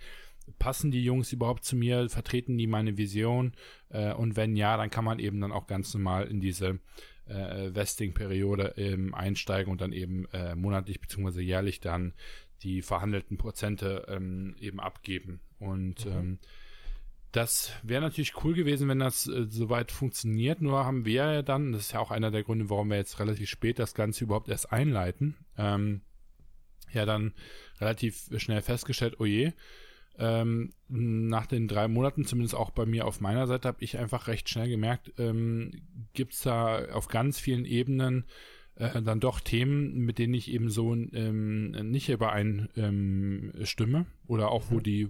passen die Jungs überhaupt zu mir, vertreten die meine Vision äh, und wenn ja, dann kann man eben dann auch ganz normal in diese äh, Vesting-Periode ähm, einsteigen und dann eben äh, monatlich bzw. jährlich dann die verhandelten Prozente ähm, eben abgeben. Und mhm. ähm, das wäre natürlich cool gewesen, wenn das äh, soweit funktioniert. Nur haben wir ja dann, das ist ja auch einer der Gründe, warum wir jetzt relativ spät das Ganze überhaupt erst einleiten, ähm, ja dann relativ schnell festgestellt, oh je, ähm, nach den drei Monaten, zumindest auch bei mir auf meiner Seite, habe ich einfach recht schnell gemerkt, ähm, gibt es da auf ganz vielen Ebenen äh, dann doch Themen, mit denen ich eben so ähm, nicht übereinstimme ähm, oder auch wo mhm. die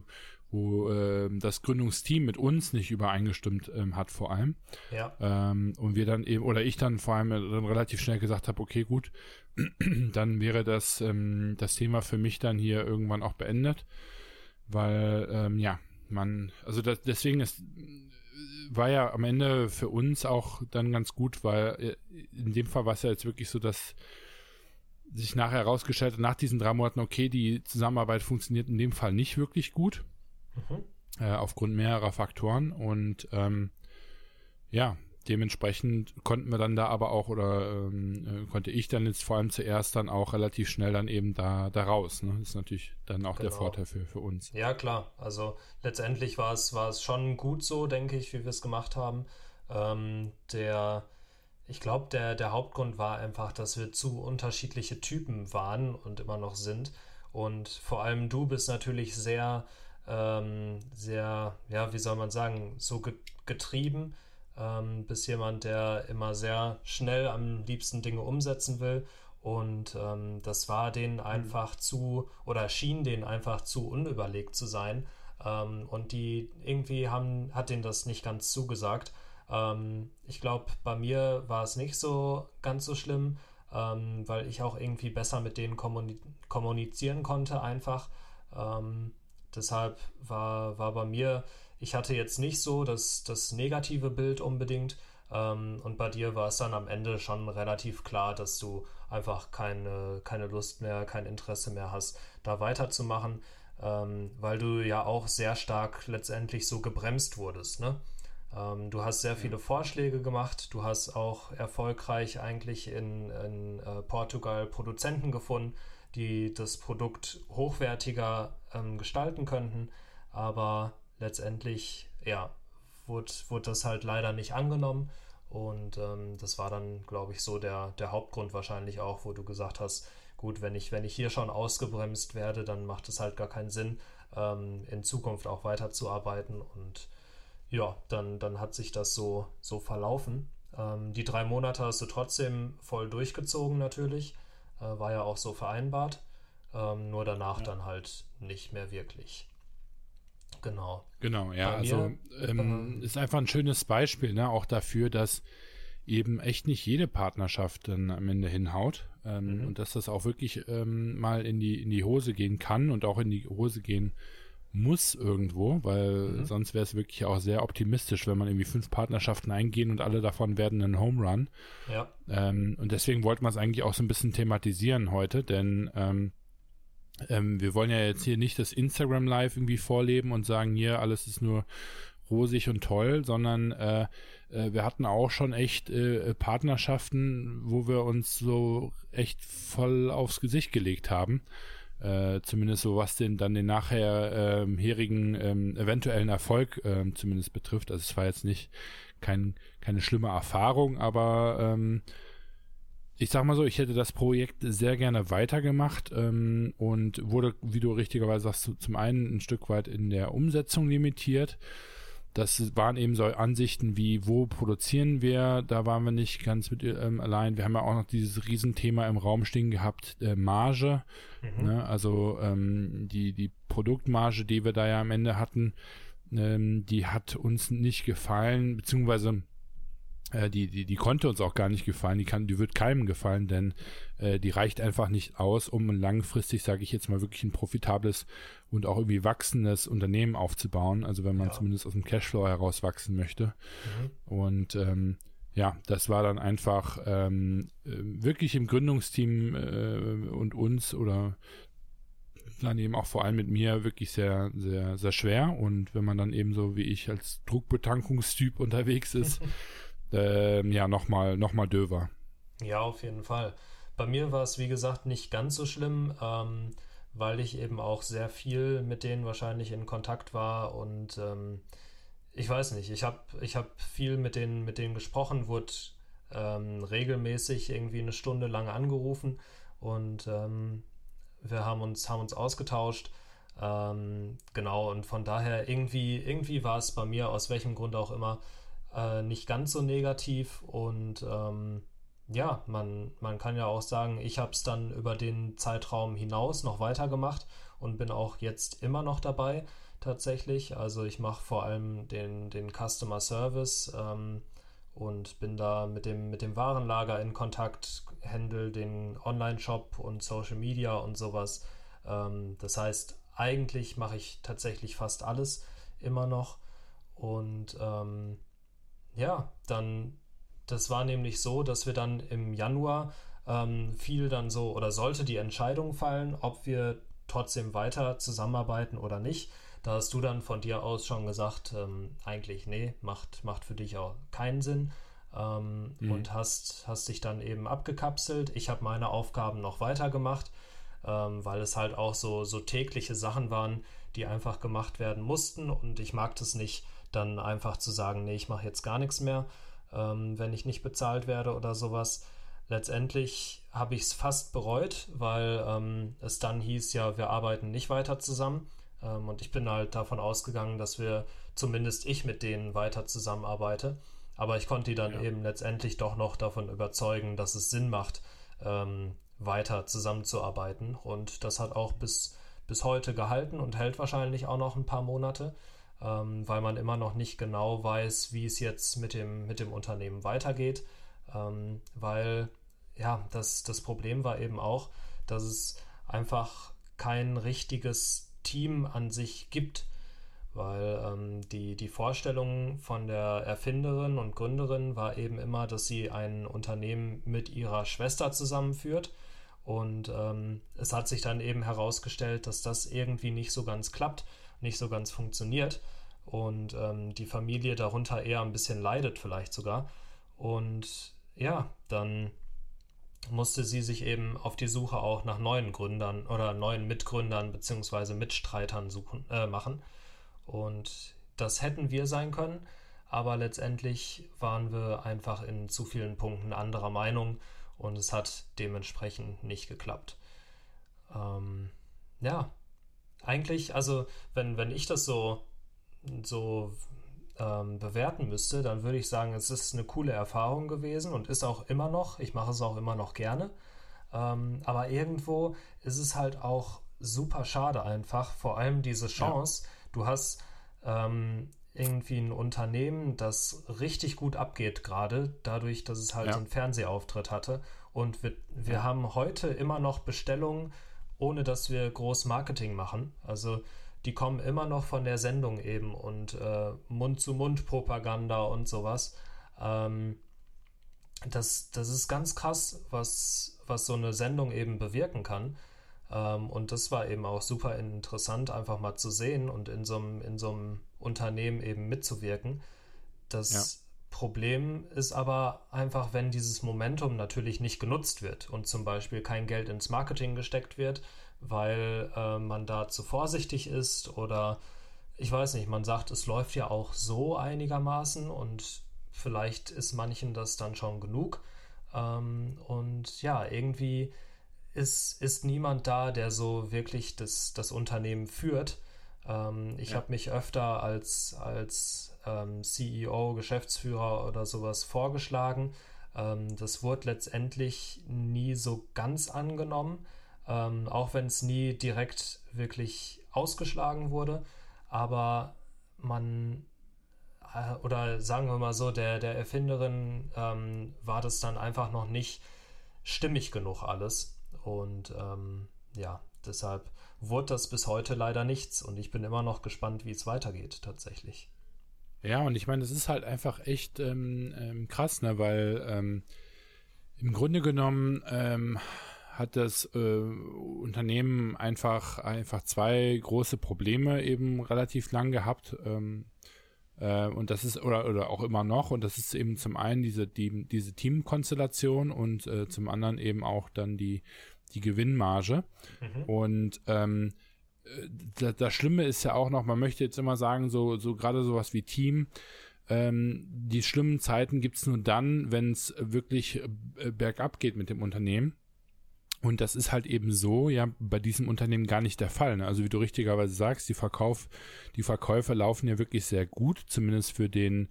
wo äh, das Gründungsteam mit uns nicht übereingestimmt ähm, hat vor allem. Ja. Ähm, und wir dann eben, oder ich dann vor allem dann relativ schnell gesagt habe, okay, gut, <clears throat> dann wäre das, ähm, das Thema für mich dann hier irgendwann auch beendet. Weil, ähm, ja, man, also das, deswegen ist, war ja am Ende für uns auch dann ganz gut, weil äh, in dem Fall war es ja jetzt wirklich so, dass sich nachher herausgestellt hat, nach diesen drei Monaten, okay, die Zusammenarbeit funktioniert in dem Fall nicht wirklich gut. Mhm. Äh, aufgrund mehrerer Faktoren. Und ähm, ja, dementsprechend konnten wir dann da aber auch oder ähm, äh, konnte ich dann jetzt vor allem zuerst dann auch relativ schnell dann eben da, da raus. Ne? Das ist natürlich dann auch genau. der Vorteil für, für uns. Ja, klar. Also letztendlich war es, war es schon gut so, denke ich, wie wir es gemacht haben. Ähm, der, ich glaube, der, der Hauptgrund war einfach, dass wir zu unterschiedliche Typen waren und immer noch sind. Und vor allem du bist natürlich sehr ähm, sehr, ja, wie soll man sagen, so getrieben. Ähm, bist jemand, der immer sehr schnell am liebsten Dinge umsetzen will. Und ähm, das war denen mhm. einfach zu, oder schien denen einfach zu unüberlegt zu sein. Ähm, und die irgendwie haben, hat denen das nicht ganz zugesagt. Ähm, ich glaube, bei mir war es nicht so ganz so schlimm, ähm, weil ich auch irgendwie besser mit denen kommunizieren konnte, einfach. Ähm, Deshalb war, war bei mir, ich hatte jetzt nicht so das, das negative Bild unbedingt. Ähm, und bei dir war es dann am Ende schon relativ klar, dass du einfach keine, keine Lust mehr, kein Interesse mehr hast, da weiterzumachen, ähm, weil du ja auch sehr stark letztendlich so gebremst wurdest. Ne? Ähm, du hast sehr viele Vorschläge gemacht, du hast auch erfolgreich eigentlich in, in äh, Portugal Produzenten gefunden, die das Produkt hochwertiger ähm, gestalten könnten. Aber letztendlich, ja, wurde, wurde das halt leider nicht angenommen. Und ähm, das war dann, glaube ich, so der, der Hauptgrund wahrscheinlich auch, wo du gesagt hast, gut, wenn ich, wenn ich hier schon ausgebremst werde, dann macht es halt gar keinen Sinn, ähm, in Zukunft auch weiterzuarbeiten. Und ja, dann, dann hat sich das so, so verlaufen. Ähm, die drei Monate hast du trotzdem voll durchgezogen natürlich. Äh, war ja auch so vereinbart. Ähm, nur danach ja. dann halt nicht mehr wirklich. Genau. Genau, ja. Bei also ähm, ist einfach ein schönes Beispiel, ne, auch dafür, dass eben echt nicht jede Partnerschaft dann am Ende hinhaut ähm, mhm. und dass das auch wirklich ähm, mal in die in die Hose gehen kann und auch in die Hose gehen muss irgendwo, weil mhm. sonst wäre es wirklich auch sehr optimistisch, wenn man irgendwie fünf Partnerschaften eingehen und alle davon werden ein Home Run. Ja. Ähm, und deswegen wollten wir es eigentlich auch so ein bisschen thematisieren heute, denn ähm, ähm, wir wollen ja jetzt hier nicht das Instagram Live irgendwie vorleben und sagen, hier alles ist nur rosig und toll, sondern äh, äh, wir hatten auch schon echt äh, Partnerschaften, wo wir uns so echt voll aufs Gesicht gelegt haben äh, zumindest so was den dann den nachher ähm, herigen ähm, eventuellen Erfolg ähm, zumindest betrifft. Also es war jetzt nicht kein, keine schlimme Erfahrung, aber ich sag mal so, ich hätte das Projekt sehr gerne weitergemacht ähm, und wurde, wie du richtigerweise sagst, zum einen ein Stück weit in der Umsetzung limitiert. Das waren eben so Ansichten wie, wo produzieren wir? Da waren wir nicht ganz mit ähm, allein. Wir haben ja auch noch dieses Riesenthema im Raum stehen gehabt, äh, Marge. Mhm. Ne? Also ähm, die, die Produktmarge, die wir da ja am Ende hatten, ähm, die hat uns nicht gefallen, beziehungsweise äh, die, die, die konnte uns auch gar nicht gefallen, die kann, die wird keinem gefallen, denn äh, die reicht einfach nicht aus, um langfristig, sage ich jetzt mal, wirklich ein profitables und auch irgendwie wachsendes Unternehmen aufzubauen. Also wenn man ja. zumindest aus dem Cashflow heraus wachsen möchte. Mhm. Und ähm, ja, das war dann einfach ähm, äh, wirklich im Gründungsteam äh, und uns oder dann eben auch vor allem mit mir wirklich sehr, sehr, sehr schwer. Und wenn man dann eben so wie ich als Druckbetankungstyp <laughs> unterwegs ist, <laughs> äh, ja, nochmal noch mal döver. Ja, auf jeden Fall. Bei mir war es, wie gesagt, nicht ganz so schlimm, ähm, weil ich eben auch sehr viel mit denen wahrscheinlich in Kontakt war und ähm, ich weiß nicht, ich habe ich hab viel mit denen, mit denen gesprochen, wurde ähm, regelmäßig irgendwie eine Stunde lang angerufen und ähm, wir haben uns, haben uns ausgetauscht. Ähm, genau, und von daher irgendwie, irgendwie war es bei mir, aus welchem Grund auch immer, äh, nicht ganz so negativ. Und ähm, ja, man, man kann ja auch sagen, ich habe es dann über den Zeitraum hinaus noch weitergemacht und bin auch jetzt immer noch dabei tatsächlich. Also ich mache vor allem den, den Customer Service ähm, und bin da mit dem, mit dem Warenlager in Kontakt, handle den Online-Shop und Social Media und sowas. Ähm, das heißt, eigentlich mache ich tatsächlich fast alles immer noch. Und ähm, ja, dann, das war nämlich so, dass wir dann im Januar ähm, fiel dann so oder sollte die Entscheidung fallen, ob wir trotzdem weiter zusammenarbeiten oder nicht. Da hast du dann von dir aus schon gesagt, ähm, eigentlich, nee, macht, macht für dich auch keinen Sinn. Ähm, mhm. Und hast, hast dich dann eben abgekapselt. Ich habe meine Aufgaben noch weitergemacht, ähm, weil es halt auch so, so tägliche Sachen waren, die einfach gemacht werden mussten. Und ich mag das nicht, dann einfach zu sagen, nee, ich mache jetzt gar nichts mehr, ähm, wenn ich nicht bezahlt werde oder sowas. Letztendlich habe ich es fast bereut, weil ähm, es dann hieß, ja, wir arbeiten nicht weiter zusammen. Ähm, und ich bin halt davon ausgegangen, dass wir, zumindest ich mit denen weiter zusammenarbeite. Aber ich konnte die dann ja. eben letztendlich doch noch davon überzeugen, dass es Sinn macht, ähm, weiter zusammenzuarbeiten. Und das hat auch bis, bis heute gehalten und hält wahrscheinlich auch noch ein paar Monate, ähm, weil man immer noch nicht genau weiß, wie es jetzt mit dem, mit dem Unternehmen weitergeht. Ähm, weil ja, das, das Problem war eben auch, dass es einfach kein richtiges Team an sich gibt, weil ähm, die, die Vorstellung von der Erfinderin und Gründerin war eben immer, dass sie ein Unternehmen mit ihrer Schwester zusammenführt. Und ähm, es hat sich dann eben herausgestellt, dass das irgendwie nicht so ganz klappt, nicht so ganz funktioniert und ähm, die Familie darunter eher ein bisschen leidet vielleicht sogar. Und ja, dann musste sie sich eben auf die Suche auch nach neuen Gründern oder neuen Mitgründern bzw. Mitstreitern suchen, äh, machen. Und das hätten wir sein können, aber letztendlich waren wir einfach in zu vielen Punkten anderer Meinung und es hat dementsprechend nicht geklappt. Ähm, ja, eigentlich, also wenn, wenn ich das so, so ähm, bewerten müsste, dann würde ich sagen, es ist eine coole Erfahrung gewesen und ist auch immer noch. Ich mache es auch immer noch gerne. Ähm, aber irgendwo ist es halt auch super schade einfach. Vor allem diese Chance. Ja. Du hast ähm, irgendwie ein Unternehmen, das richtig gut abgeht gerade, dadurch, dass es halt ja. einen Fernsehauftritt hatte. Und wir, wir ja. haben heute immer noch Bestellungen, ohne dass wir groß Marketing machen. Also die kommen immer noch von der Sendung eben und äh, Mund-zu-Mund-Propaganda und sowas. Ähm, das, das ist ganz krass, was, was so eine Sendung eben bewirken kann. Ähm, und das war eben auch super interessant, einfach mal zu sehen und in so einem, in so einem Unternehmen eben mitzuwirken. Das ja. Problem ist aber einfach, wenn dieses Momentum natürlich nicht genutzt wird und zum Beispiel kein Geld ins Marketing gesteckt wird, weil äh, man da zu vorsichtig ist oder ich weiß nicht, man sagt, es läuft ja auch so einigermaßen und vielleicht ist manchen das dann schon genug. Ähm, und ja, irgendwie ist, ist niemand da, der so wirklich das, das Unternehmen führt. Ähm, ich ja. habe mich öfter als, als ähm, CEO, Geschäftsführer oder sowas vorgeschlagen. Ähm, das wurde letztendlich nie so ganz angenommen ähm, auch wenn es nie direkt wirklich ausgeschlagen wurde. Aber man, äh, oder sagen wir mal so, der, der Erfinderin ähm, war das dann einfach noch nicht stimmig genug alles. Und ähm, ja, deshalb wurde das bis heute leider nichts. Und ich bin immer noch gespannt, wie es weitergeht tatsächlich. Ja, und ich meine, es ist halt einfach echt ähm, ähm krass, ne, weil ähm, im Grunde genommen ähm, hat das äh, Unternehmen einfach, einfach zwei große Probleme eben relativ lang gehabt. Ähm, äh, und das ist, oder, oder auch immer noch, und das ist eben zum einen diese, die, diese Teamkonstellation und äh, zum anderen eben auch dann die, die Gewinnmarge. Mhm. Und ähm, das, das Schlimme ist ja auch noch, man möchte jetzt immer sagen, so, so gerade sowas wie Team, ähm, die schlimmen Zeiten gibt es nur dann, wenn es wirklich äh, bergab geht mit dem Unternehmen. Und das ist halt eben so, ja, bei diesem Unternehmen gar nicht der Fall. Ne? Also wie du richtigerweise sagst, die Verkauf, die Verkäufe laufen ja wirklich sehr gut, zumindest für den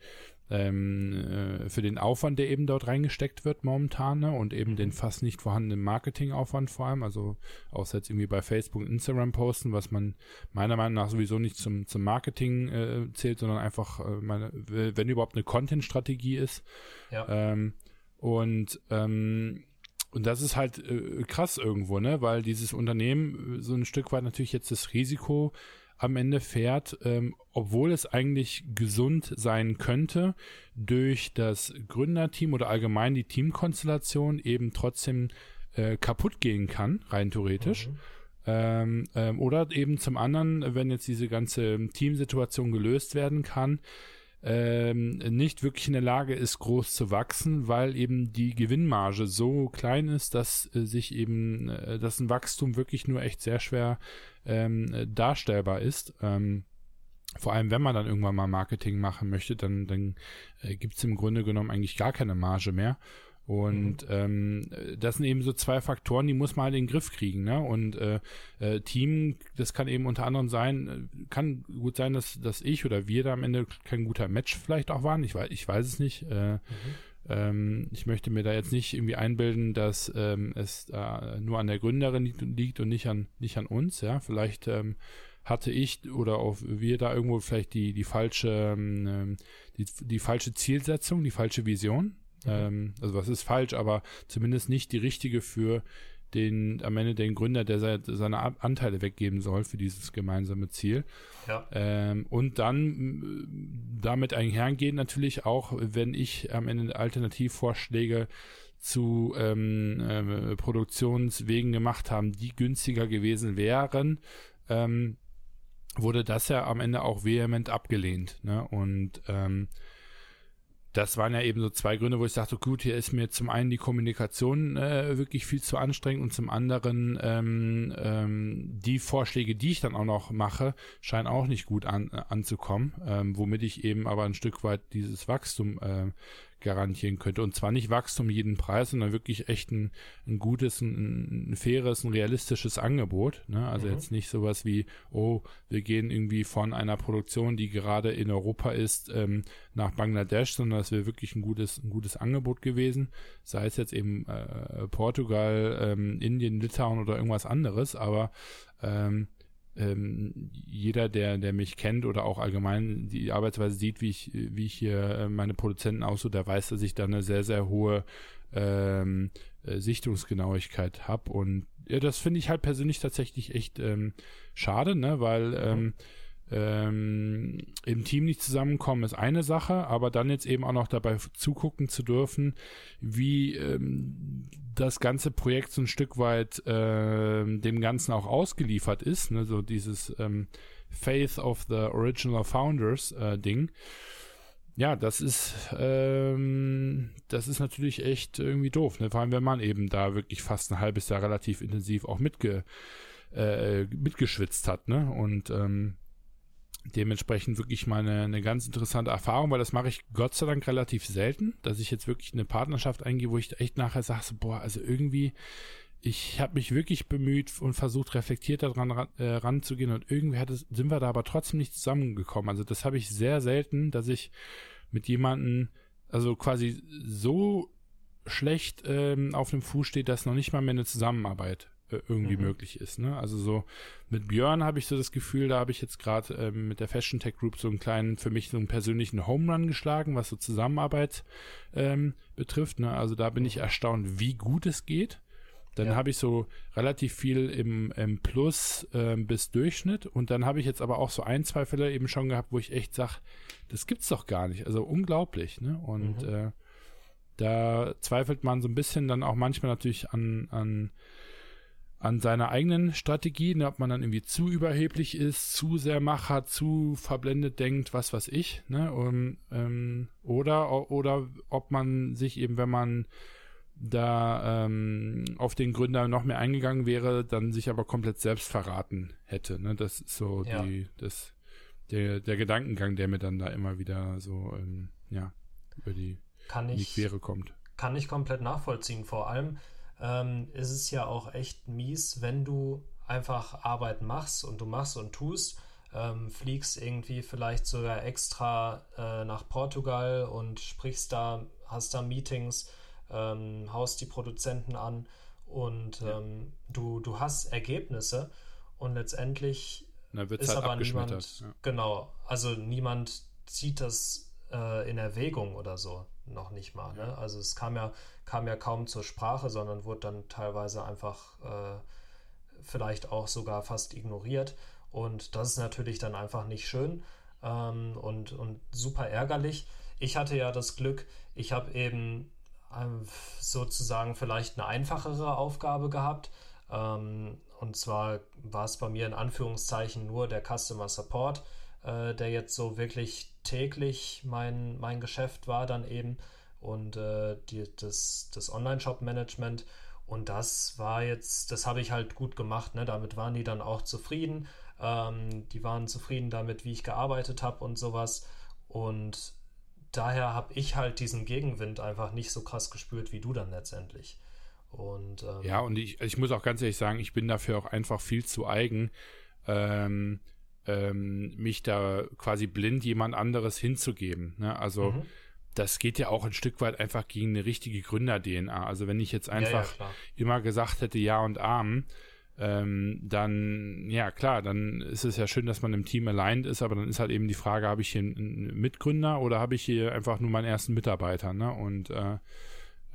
ähm, äh, für den Aufwand, der eben dort reingesteckt wird momentan ne? und eben den fast nicht vorhandenen Marketingaufwand vor allem, also außer jetzt irgendwie bei Facebook und Instagram posten, was man meiner Meinung nach sowieso nicht zum, zum Marketing äh, zählt, sondern einfach, äh, meine, wenn überhaupt eine Content-Strategie ist. Ja. Ähm, und ähm, und das ist halt äh, krass irgendwo, ne? Weil dieses Unternehmen äh, so ein Stück weit natürlich jetzt das Risiko am Ende fährt, ähm, obwohl es eigentlich gesund sein könnte, durch das Gründerteam oder allgemein die Teamkonstellation eben trotzdem äh, kaputt gehen kann, rein theoretisch. Mhm. Ähm, ähm, oder eben zum anderen, wenn jetzt diese ganze Teamsituation gelöst werden kann, ähm, nicht wirklich in der Lage ist, groß zu wachsen, weil eben die Gewinnmarge so klein ist, dass äh, sich eben, äh, dass ein Wachstum wirklich nur echt sehr schwer ähm, darstellbar ist. Ähm, vor allem, wenn man dann irgendwann mal Marketing machen möchte, dann, dann äh, gibt es im Grunde genommen eigentlich gar keine Marge mehr. Und mhm. ähm, das sind eben so zwei Faktoren, die muss man halt in den Griff kriegen. Ne? Und äh, äh, Team, das kann eben unter anderem sein, äh, kann gut sein, dass, dass ich oder wir da am Ende kein guter Match vielleicht auch waren. Ich weiß, ich weiß es nicht. Äh, mhm. ähm, ich möchte mir da jetzt nicht irgendwie einbilden, dass ähm, es äh, nur an der Gründerin liegt und nicht an, nicht an uns. Ja, vielleicht ähm, hatte ich oder auch wir da irgendwo vielleicht die, die falsche, ähm, die, die falsche Zielsetzung, die falsche Vision. Ähm, also was ist falsch, aber zumindest nicht die richtige für den am Ende den Gründer, der seine Anteile weggeben soll für dieses gemeinsame Ziel. Ja. Ähm, und dann damit einhergehen natürlich auch, wenn ich am Ende Alternativvorschläge zu ähm, äh, Produktionswegen gemacht haben, die günstiger gewesen wären, ähm, wurde das ja am Ende auch vehement abgelehnt. Ne? Und ähm, das waren ja eben so zwei Gründe, wo ich sagte, gut, hier ist mir zum einen die Kommunikation äh, wirklich viel zu anstrengend und zum anderen ähm, ähm, die Vorschläge, die ich dann auch noch mache, scheinen auch nicht gut an, äh, anzukommen, ähm, womit ich eben aber ein Stück weit dieses Wachstum äh, garantieren könnte. Und zwar nicht Wachstum jeden Preis, sondern wirklich echt ein, ein gutes, ein, ein faires, ein realistisches Angebot. Ne? Also mhm. jetzt nicht sowas wie, oh, wir gehen irgendwie von einer Produktion, die gerade in Europa ist, ähm, nach Bangladesch, sondern es wäre wirklich ein gutes, ein gutes Angebot gewesen. Sei es jetzt eben äh, Portugal, ähm, Indien, Litauen oder irgendwas anderes, aber ähm, ähm, jeder, der, der mich kennt oder auch allgemein die Arbeitsweise sieht, wie ich, wie ich hier äh, meine Produzenten aussuche, der weiß, dass ich da eine sehr, sehr hohe ähm, äh, Sichtungsgenauigkeit habe. Und ja, das finde ich halt persönlich tatsächlich echt ähm, schade, ne? Weil ähm, ähm, im Team nicht zusammenkommen ist eine Sache, aber dann jetzt eben auch noch dabei zugucken zu dürfen, wie ähm, das ganze Projekt so ein Stück weit äh, dem Ganzen auch ausgeliefert ist, ne? so dieses ähm, Faith of the Original Founders äh, Ding. Ja, das ist ähm, das ist natürlich echt irgendwie doof, ne? vor allem wenn man eben da wirklich fast ein halbes Jahr relativ intensiv auch mitge äh, mitgeschwitzt hat, ne? Und ähm, dementsprechend wirklich mal eine, eine ganz interessante Erfahrung, weil das mache ich Gott sei Dank relativ selten, dass ich jetzt wirklich eine Partnerschaft eingehe, wo ich echt nachher sage, boah, also irgendwie, ich habe mich wirklich bemüht und versucht, reflektiert daran ran, äh, ranzugehen und irgendwie hat es, sind wir da aber trotzdem nicht zusammengekommen. Also das habe ich sehr selten, dass ich mit jemandem, also quasi so schlecht ähm, auf dem Fuß steht, dass noch nicht mal mehr eine Zusammenarbeit irgendwie mhm. möglich ist. Ne? Also so mit Björn habe ich so das Gefühl, da habe ich jetzt gerade ähm, mit der Fashion Tech Group so einen kleinen, für mich so einen persönlichen Home Run geschlagen, was so Zusammenarbeit ähm, betrifft. Ne? Also da bin ich erstaunt, wie gut es geht. Dann ja. habe ich so relativ viel im, im Plus ähm, bis Durchschnitt und dann habe ich jetzt aber auch so ein, zwei Fälle eben schon gehabt, wo ich echt sage, das gibt's doch gar nicht. Also unglaublich, ne? Und mhm. äh, da zweifelt man so ein bisschen dann auch manchmal natürlich an, an an seiner eigenen Strategie, ne, ob man dann irgendwie zu überheblich ist, zu sehr Macher, zu verblendet denkt, was weiß ich, ne, um, ähm, oder, oder ob man sich eben, wenn man da ähm, auf den Gründer noch mehr eingegangen wäre, dann sich aber komplett selbst verraten hätte. Ne? Das ist so ja. die, das, der, der Gedankengang, der mir dann da immer wieder so ähm, ja, über die, kann ich, die Quere kommt. Kann ich komplett nachvollziehen. Vor allem ähm, ist es ja auch echt mies, wenn du einfach Arbeit machst und du machst und tust, ähm, fliegst irgendwie vielleicht sogar extra äh, nach Portugal und sprichst da, hast da Meetings ähm, haust die Produzenten an und ja. ähm, du, du hast Ergebnisse und letztendlich ist halt aber niemand, ja. genau, also niemand zieht das äh, in Erwägung oder so, noch nicht mal. Ne? Also es kam ja, kam ja kaum zur Sprache, sondern wurde dann teilweise einfach äh, vielleicht auch sogar fast ignoriert und das ist natürlich dann einfach nicht schön ähm, und, und super ärgerlich. Ich hatte ja das Glück, ich habe eben ähm, sozusagen vielleicht eine einfachere Aufgabe gehabt. Ähm, und zwar war es bei mir in Anführungszeichen nur der Customer Support, äh, der jetzt so wirklich täglich mein, mein Geschäft war dann eben und äh, die, das, das Online-Shop-Management. Und das war jetzt, das habe ich halt gut gemacht. Ne? Damit waren die dann auch zufrieden. Ähm, die waren zufrieden damit, wie ich gearbeitet habe und sowas. Und daher habe ich halt diesen Gegenwind einfach nicht so krass gespürt wie du dann letztendlich. Und, ähm, ja, und ich, ich muss auch ganz ehrlich sagen, ich bin dafür auch einfach viel zu eigen, ähm, ähm, mich da quasi blind jemand anderes hinzugeben. Ne? Also mhm. das geht ja auch ein Stück weit einfach gegen eine richtige Gründer-DNA. Also wenn ich jetzt einfach ja, ja, immer gesagt hätte, ja und Arm, ähm, dann, ja klar, dann ist es ja schön, dass man im Team aligned ist, aber dann ist halt eben die Frage, habe ich hier einen Mitgründer oder habe ich hier einfach nur meinen ersten Mitarbeiter, ne? Und äh,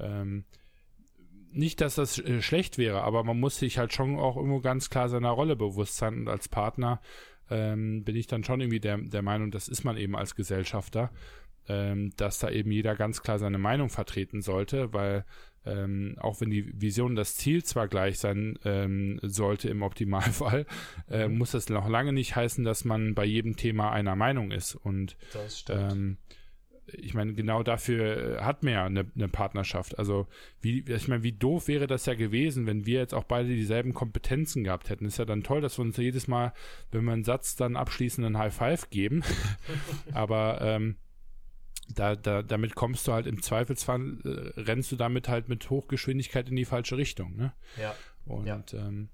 ähm, nicht, dass das äh, schlecht wäre, aber man muss sich halt schon auch irgendwo ganz klar seiner Rolle bewusst sein und als Partner ähm, bin ich dann schon irgendwie der, der Meinung, das ist man eben als Gesellschafter, ähm, dass da eben jeder ganz klar seine Meinung vertreten sollte, weil ähm, auch wenn die Vision, das Ziel zwar gleich sein ähm, sollte im Optimalfall, <laughs> äh, mhm. muss das noch lange nicht heißen, dass man bei jedem Thema einer Meinung ist. Und ähm, ich meine, genau dafür hat man ja eine, eine, Partnerschaft. Also, wie, ich meine, wie doof wäre das ja gewesen, wenn wir jetzt auch beide dieselben Kompetenzen gehabt hätten. Ist ja dann toll, dass wir uns jedes Mal, wenn wir einen Satz dann abschließend einen High Five geben. <laughs> Aber ähm, da, da, damit kommst du halt im Zweifelsfall, äh, rennst du damit halt mit Hochgeschwindigkeit in die falsche Richtung. Ne? Ja. Und ja. Ähm,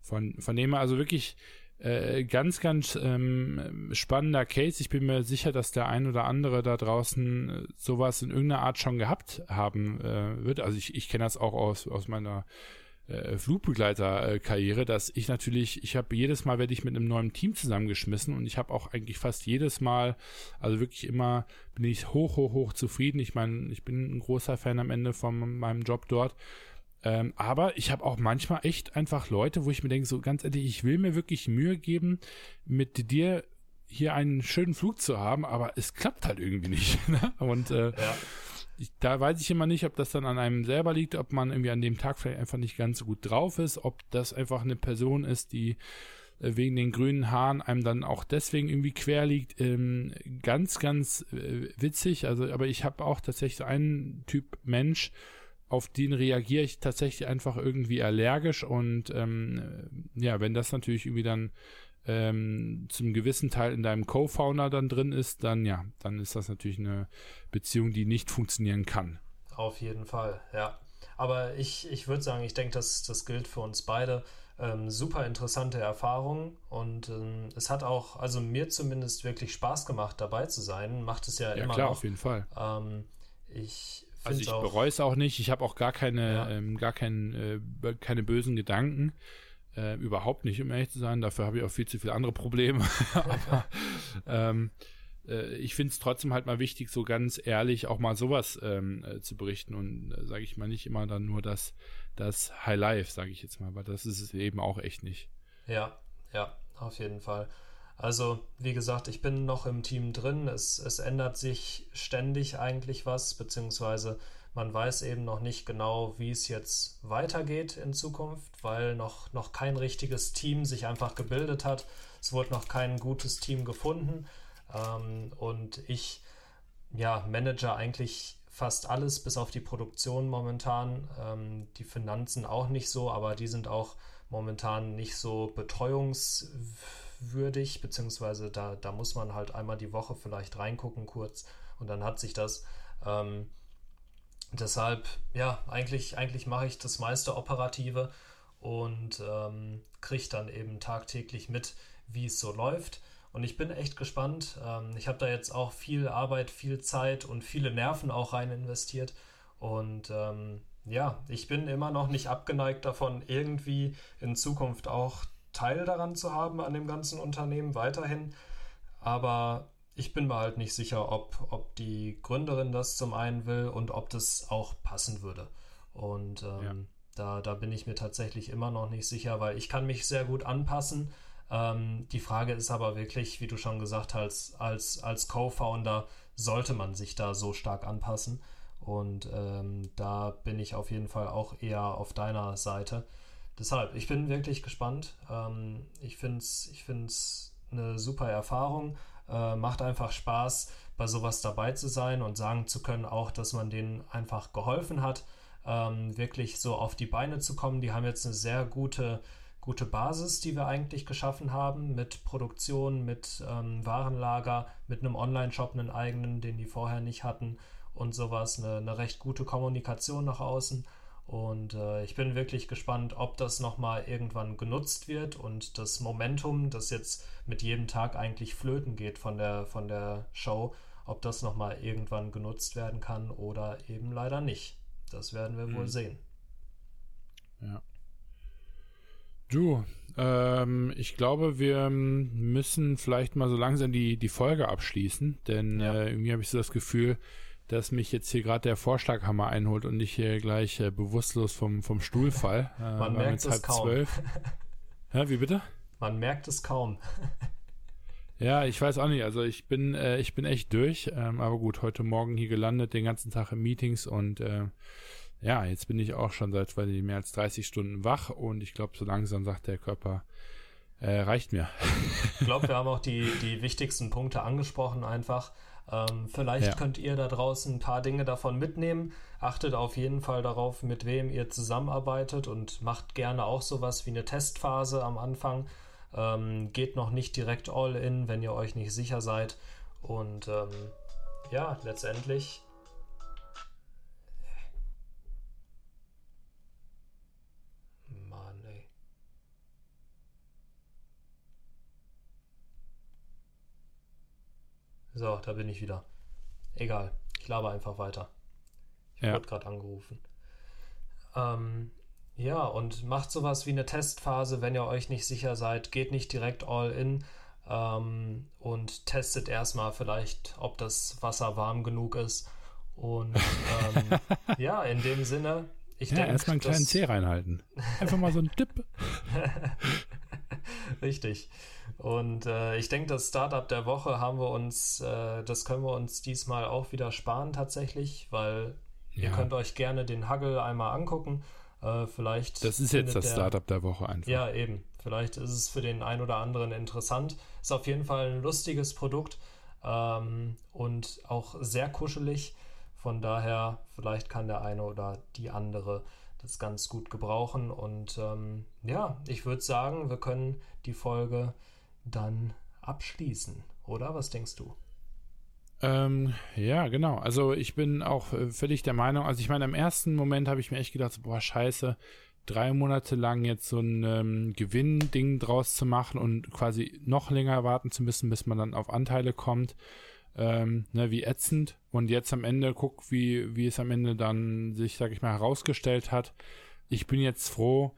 von, von dem her also wirklich äh, ganz, ganz ähm, spannender Case. Ich bin mir sicher, dass der ein oder andere da draußen äh, sowas in irgendeiner Art schon gehabt haben äh, wird. Also ich, ich kenne das auch aus, aus meiner äh, Flugbegleiterkarriere, dass ich natürlich, ich habe jedes Mal werde ich mit einem neuen Team zusammengeschmissen und ich habe auch eigentlich fast jedes Mal, also wirklich immer bin ich hoch, hoch, hoch zufrieden. Ich meine, ich bin ein großer Fan am Ende von meinem Job dort. Ähm, aber ich habe auch manchmal echt einfach Leute, wo ich mir denke, so ganz ehrlich, ich will mir wirklich Mühe geben, mit dir hier einen schönen Flug zu haben, aber es klappt halt irgendwie nicht. <laughs> Ne? Und äh, ja ich, da weiß ich immer nicht, ob das dann an einem selber liegt, ob man irgendwie an dem Tag vielleicht einfach nicht ganz so gut drauf ist, ob das einfach eine Person ist, die äh, wegen den grünen Haaren einem dann auch deswegen irgendwie quer liegt. Ähm, ganz, ganz äh, witzig. Also, aber ich habe auch tatsächlich so einen Typ Mensch, auf den reagiere ich tatsächlich einfach irgendwie allergisch und ähm, ja, wenn das natürlich irgendwie dann ähm, zum gewissen Teil in deinem Co-Founder dann drin ist, dann ja, dann ist das natürlich eine Beziehung, die nicht funktionieren kann. Auf jeden Fall, ja. Aber ich, ich würde sagen, ich denke, das, das gilt für uns beide. Ähm, super interessante Erfahrung und ähm, es hat auch, also mir zumindest wirklich Spaß gemacht, dabei zu sein. Macht es ja, ja immer klar, noch. auf jeden Fall. Ähm, ich also ich bereue es auch nicht. Ich habe auch gar keine, ja. ähm, gar kein, äh, keine bösen Gedanken. Äh, überhaupt nicht, um ehrlich zu sein. Dafür habe ich auch viel zu viele andere Probleme. <laughs> Aber ähm, äh, ich finde es trotzdem halt mal wichtig, so ganz ehrlich auch mal sowas ähm, äh, zu berichten und äh, sage ich mal nicht immer dann nur das, das High Life, sage ich jetzt mal, weil das ist es eben auch echt nicht. Ja, ja, auf jeden Fall. Also, wie gesagt, ich bin noch im Team drin. Es, es ändert sich ständig eigentlich was, beziehungsweise Man weiß eben noch nicht genau, wie es jetzt weitergeht in Zukunft, weil noch, noch kein richtiges Team sich einfach gebildet hat. Es wurde noch kein gutes Team gefunden. Ähm, und ich ja, manage eigentlich fast alles, bis auf die Produktion momentan. Ähm, die Finanzen auch nicht so, aber die sind auch momentan nicht so betreuungswürdig, beziehungsweise da, da muss man halt einmal die Woche vielleicht reingucken kurz und dann hat sich das. Ähm, deshalb, ja, eigentlich, eigentlich mache ich das meiste Operative und ähm, kriege dann eben tagtäglich mit, wie es so läuft. Und ich bin echt gespannt. Ähm, ich habe da jetzt auch viel Arbeit, viel Zeit und viele Nerven auch rein investiert. Und ähm, ja, ich bin immer noch nicht abgeneigt davon, irgendwie in Zukunft auch Teil daran zu haben an dem ganzen Unternehmen weiterhin. Aber ich bin mir halt nicht sicher, ob, ob die Gründerin das zum einen will und ob das auch passen würde. Und ähm, ja. da, da bin ich mir tatsächlich immer noch nicht sicher, weil ich kann mich sehr gut anpassen. Ähm, die Frage ist aber wirklich, wie du schon gesagt hast, als, als Co-Founder sollte man sich da so stark anpassen. Und ähm, da bin ich auf jeden Fall auch eher auf deiner Seite. Deshalb, ich bin wirklich gespannt. Ähm, ich finde es ich find's eine super Erfahrung. Äh, macht einfach Spaß, bei sowas dabei zu sein und sagen zu können, auch, dass man denen einfach geholfen hat, ähm, wirklich so auf die Beine zu kommen. Die haben jetzt eine sehr gute gute Basis, die wir eigentlich geschaffen haben, mit Produktion, mit ähm, Warenlager, mit einem Online-Shop, einen eigenen, den die vorher nicht hatten und sowas, eine, eine recht gute Kommunikation nach außen. Und äh, ich bin wirklich gespannt, ob das nochmal irgendwann genutzt wird und das Momentum, das jetzt mit jedem Tag eigentlich flöten geht von der, von der Show, ob das nochmal irgendwann genutzt werden kann oder eben leider nicht. Das werden wir mhm. wohl sehen. Ja. Du, ähm, ich glaube, wir müssen vielleicht mal so langsam die, die Folge abschließen, denn ja. äh, irgendwie habe ich so das Gefühl, dass mich jetzt hier gerade der Vorschlaghammer einholt und ich hier gleich äh, bewusstlos vom, vom Stuhl fall. <laughs> Äh, Man merkt es kaum. Zwölf. <laughs> Ja, wie bitte? Man merkt es kaum. <laughs> ja, ich weiß auch nicht. Also ich bin, äh, ich bin echt durch. Ähm, aber gut, heute Morgen hier gelandet, den ganzen Tag in Meetings und äh, ja, jetzt bin ich auch schon seit weil ich, mehr als 30 Stunden wach und ich glaube, so langsam sagt der Körper, äh, reicht mir. ich glaube, wir haben auch die, die wichtigsten Punkte angesprochen einfach. Ähm, vielleicht ja. könnt ihr da draußen ein paar Dinge davon mitnehmen. Achtet auf jeden Fall darauf, mit wem ihr zusammenarbeitet und macht gerne auch sowas wie eine Testphase am Anfang. Ähm, geht noch nicht direkt all in, wenn ihr euch nicht sicher seid. Und ähm, ja, letztendlich So, da bin ich wieder. Egal, ich laber einfach weiter. Ich ja. wurde gerade angerufen. Ähm, ja, und macht sowas wie eine Testphase, wenn ihr euch nicht sicher seid. Geht nicht direkt all in ähm, und testet erstmal vielleicht, ob das Wasser warm genug ist. Und ähm, <laughs> ja, in dem Sinne, ich ja, denke. Erstmal einen kleinen Zeh reinhalten. Einfach mal so ein Dip. <laughs> Richtig. Und äh, ich denke, das Startup der Woche haben wir uns, äh, das können wir uns diesmal auch wieder sparen tatsächlich, weil ja. ihr könnt euch gerne den Huggle einmal angucken. Äh, vielleicht. Das ist jetzt das der, Startup der Woche einfach. Ja, eben. Vielleicht ist es für den einen oder anderen interessant. Ist auf jeden Fall ein lustiges Produkt ähm, und auch sehr kuschelig. Von daher, vielleicht kann der eine oder die andere das ganz gut gebrauchen. Und ähm, ja, ich würde sagen, wir können die Folge dann abschließen, oder? Was denkst du? Ähm, ja, genau. Also ich bin auch äh, völlig der Meinung, also ich meine, im ersten Moment habe ich mir echt gedacht, boah, scheiße, drei Monate lang jetzt so ein ähm, Gewinn-Ding draus zu machen und quasi noch länger warten zu müssen, bis man dann auf Anteile kommt. Ähm, ne, wie ätzend. Und jetzt am Ende guck, wie, wie es am Ende dann sich, sag ich mal, herausgestellt hat. Ich bin jetzt froh,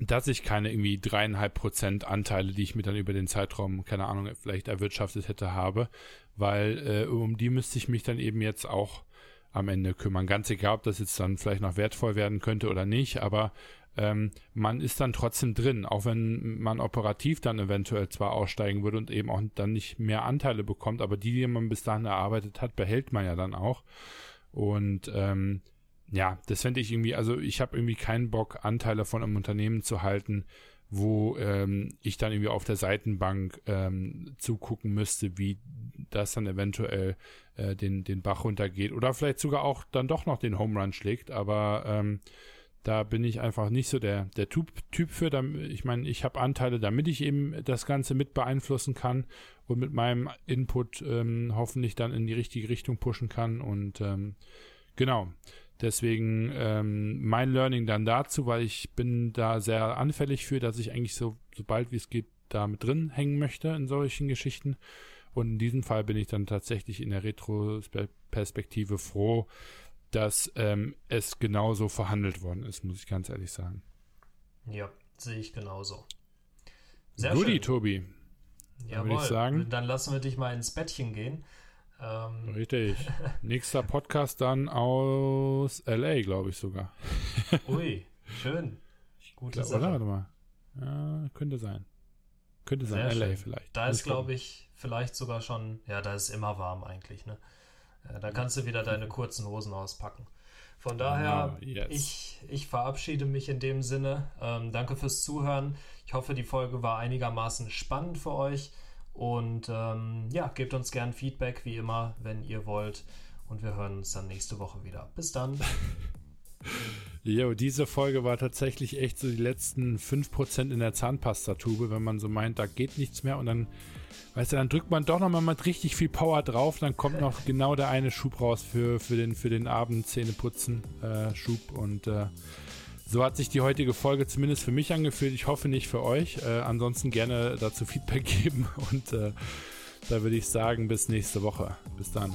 dass ich keine irgendwie dreieinhalb Prozent Anteile, die ich mir dann über den Zeitraum, keine Ahnung, vielleicht erwirtschaftet hätte, habe, weil äh, um die müsste ich mich dann eben jetzt auch am Ende kümmern. Ganz egal, ob das jetzt dann vielleicht noch wertvoll werden könnte oder nicht, aber ähm, man ist dann trotzdem drin, auch wenn man operativ dann eventuell zwar aussteigen würde und eben auch dann nicht mehr Anteile bekommt, aber die, die man bis dahin erarbeitet hat, behält man ja dann auch. Und ähm, ja, das fände ich irgendwie, also ich habe irgendwie keinen Bock, Anteile von einem Unternehmen zu halten, wo ähm, ich dann irgendwie auf der Seitenbank ähm, zugucken müsste, wie das dann eventuell äh, den, den Bach runtergeht oder vielleicht sogar auch dann doch noch den Home Run schlägt, aber ähm, da bin ich einfach nicht so der, der typ, typ für. Ich meine, ich habe Anteile, damit ich eben das Ganze mit beeinflussen kann und mit meinem Input ähm, hoffentlich dann in die richtige Richtung pushen kann. Und ähm, genau, deswegen ähm, mein Learning dann dazu, weil ich bin da sehr anfällig für, dass ich eigentlich so, sobald wie es geht, da mit drin hängen möchte in solchen Geschichten. Und in diesem Fall bin ich dann tatsächlich in der Retro-Perspektive froh, dass ähm, es genauso verhandelt worden ist, muss ich ganz ehrlich sagen. Ja, sehe ich genauso. Sehr Goodie, schön. Tobi. Ja, würde ich sagen. Dann lassen wir dich mal ins Bettchen gehen. Ähm. Richtig. <laughs> Nächster Podcast dann aus LA, glaube ich sogar. Ui, <laughs> schön. Gute Sache. Oder? Warte mal. Ja, könnte sein. Könnte sein, Sehr LA schön. vielleicht. Da ist, glaube ich, vielleicht sogar schon, ja, da ist immer warm eigentlich, ne? Ja, da kannst du wieder deine kurzen Hosen auspacken. Von daher, oh, yes. ich, ich verabschiede mich in dem Sinne. Ähm, danke fürs Zuhören. Ich hoffe, die Folge war einigermaßen spannend für euch. Und ähm, ja, gebt uns gern Feedback, wie immer, wenn ihr wollt. Und wir hören uns dann nächste Woche wieder. Bis dann. <laughs> Jo, diese Folge war tatsächlich echt so die letzten 5% in der Zahnpastatube, wenn man so meint, da geht nichts mehr und dann Weißt du, dann drückt man doch nochmal mit richtig viel Power drauf, dann kommt noch <laughs> genau der eine Schub raus für, für, den, für den Abend Zähneputzen äh, Schub und äh, so hat sich die heutige Folge zumindest für mich angefühlt. Ich hoffe nicht für euch. Äh, ansonsten gerne dazu Feedback <laughs> geben und äh, da würde ich sagen, bis nächste Woche. Bis dann.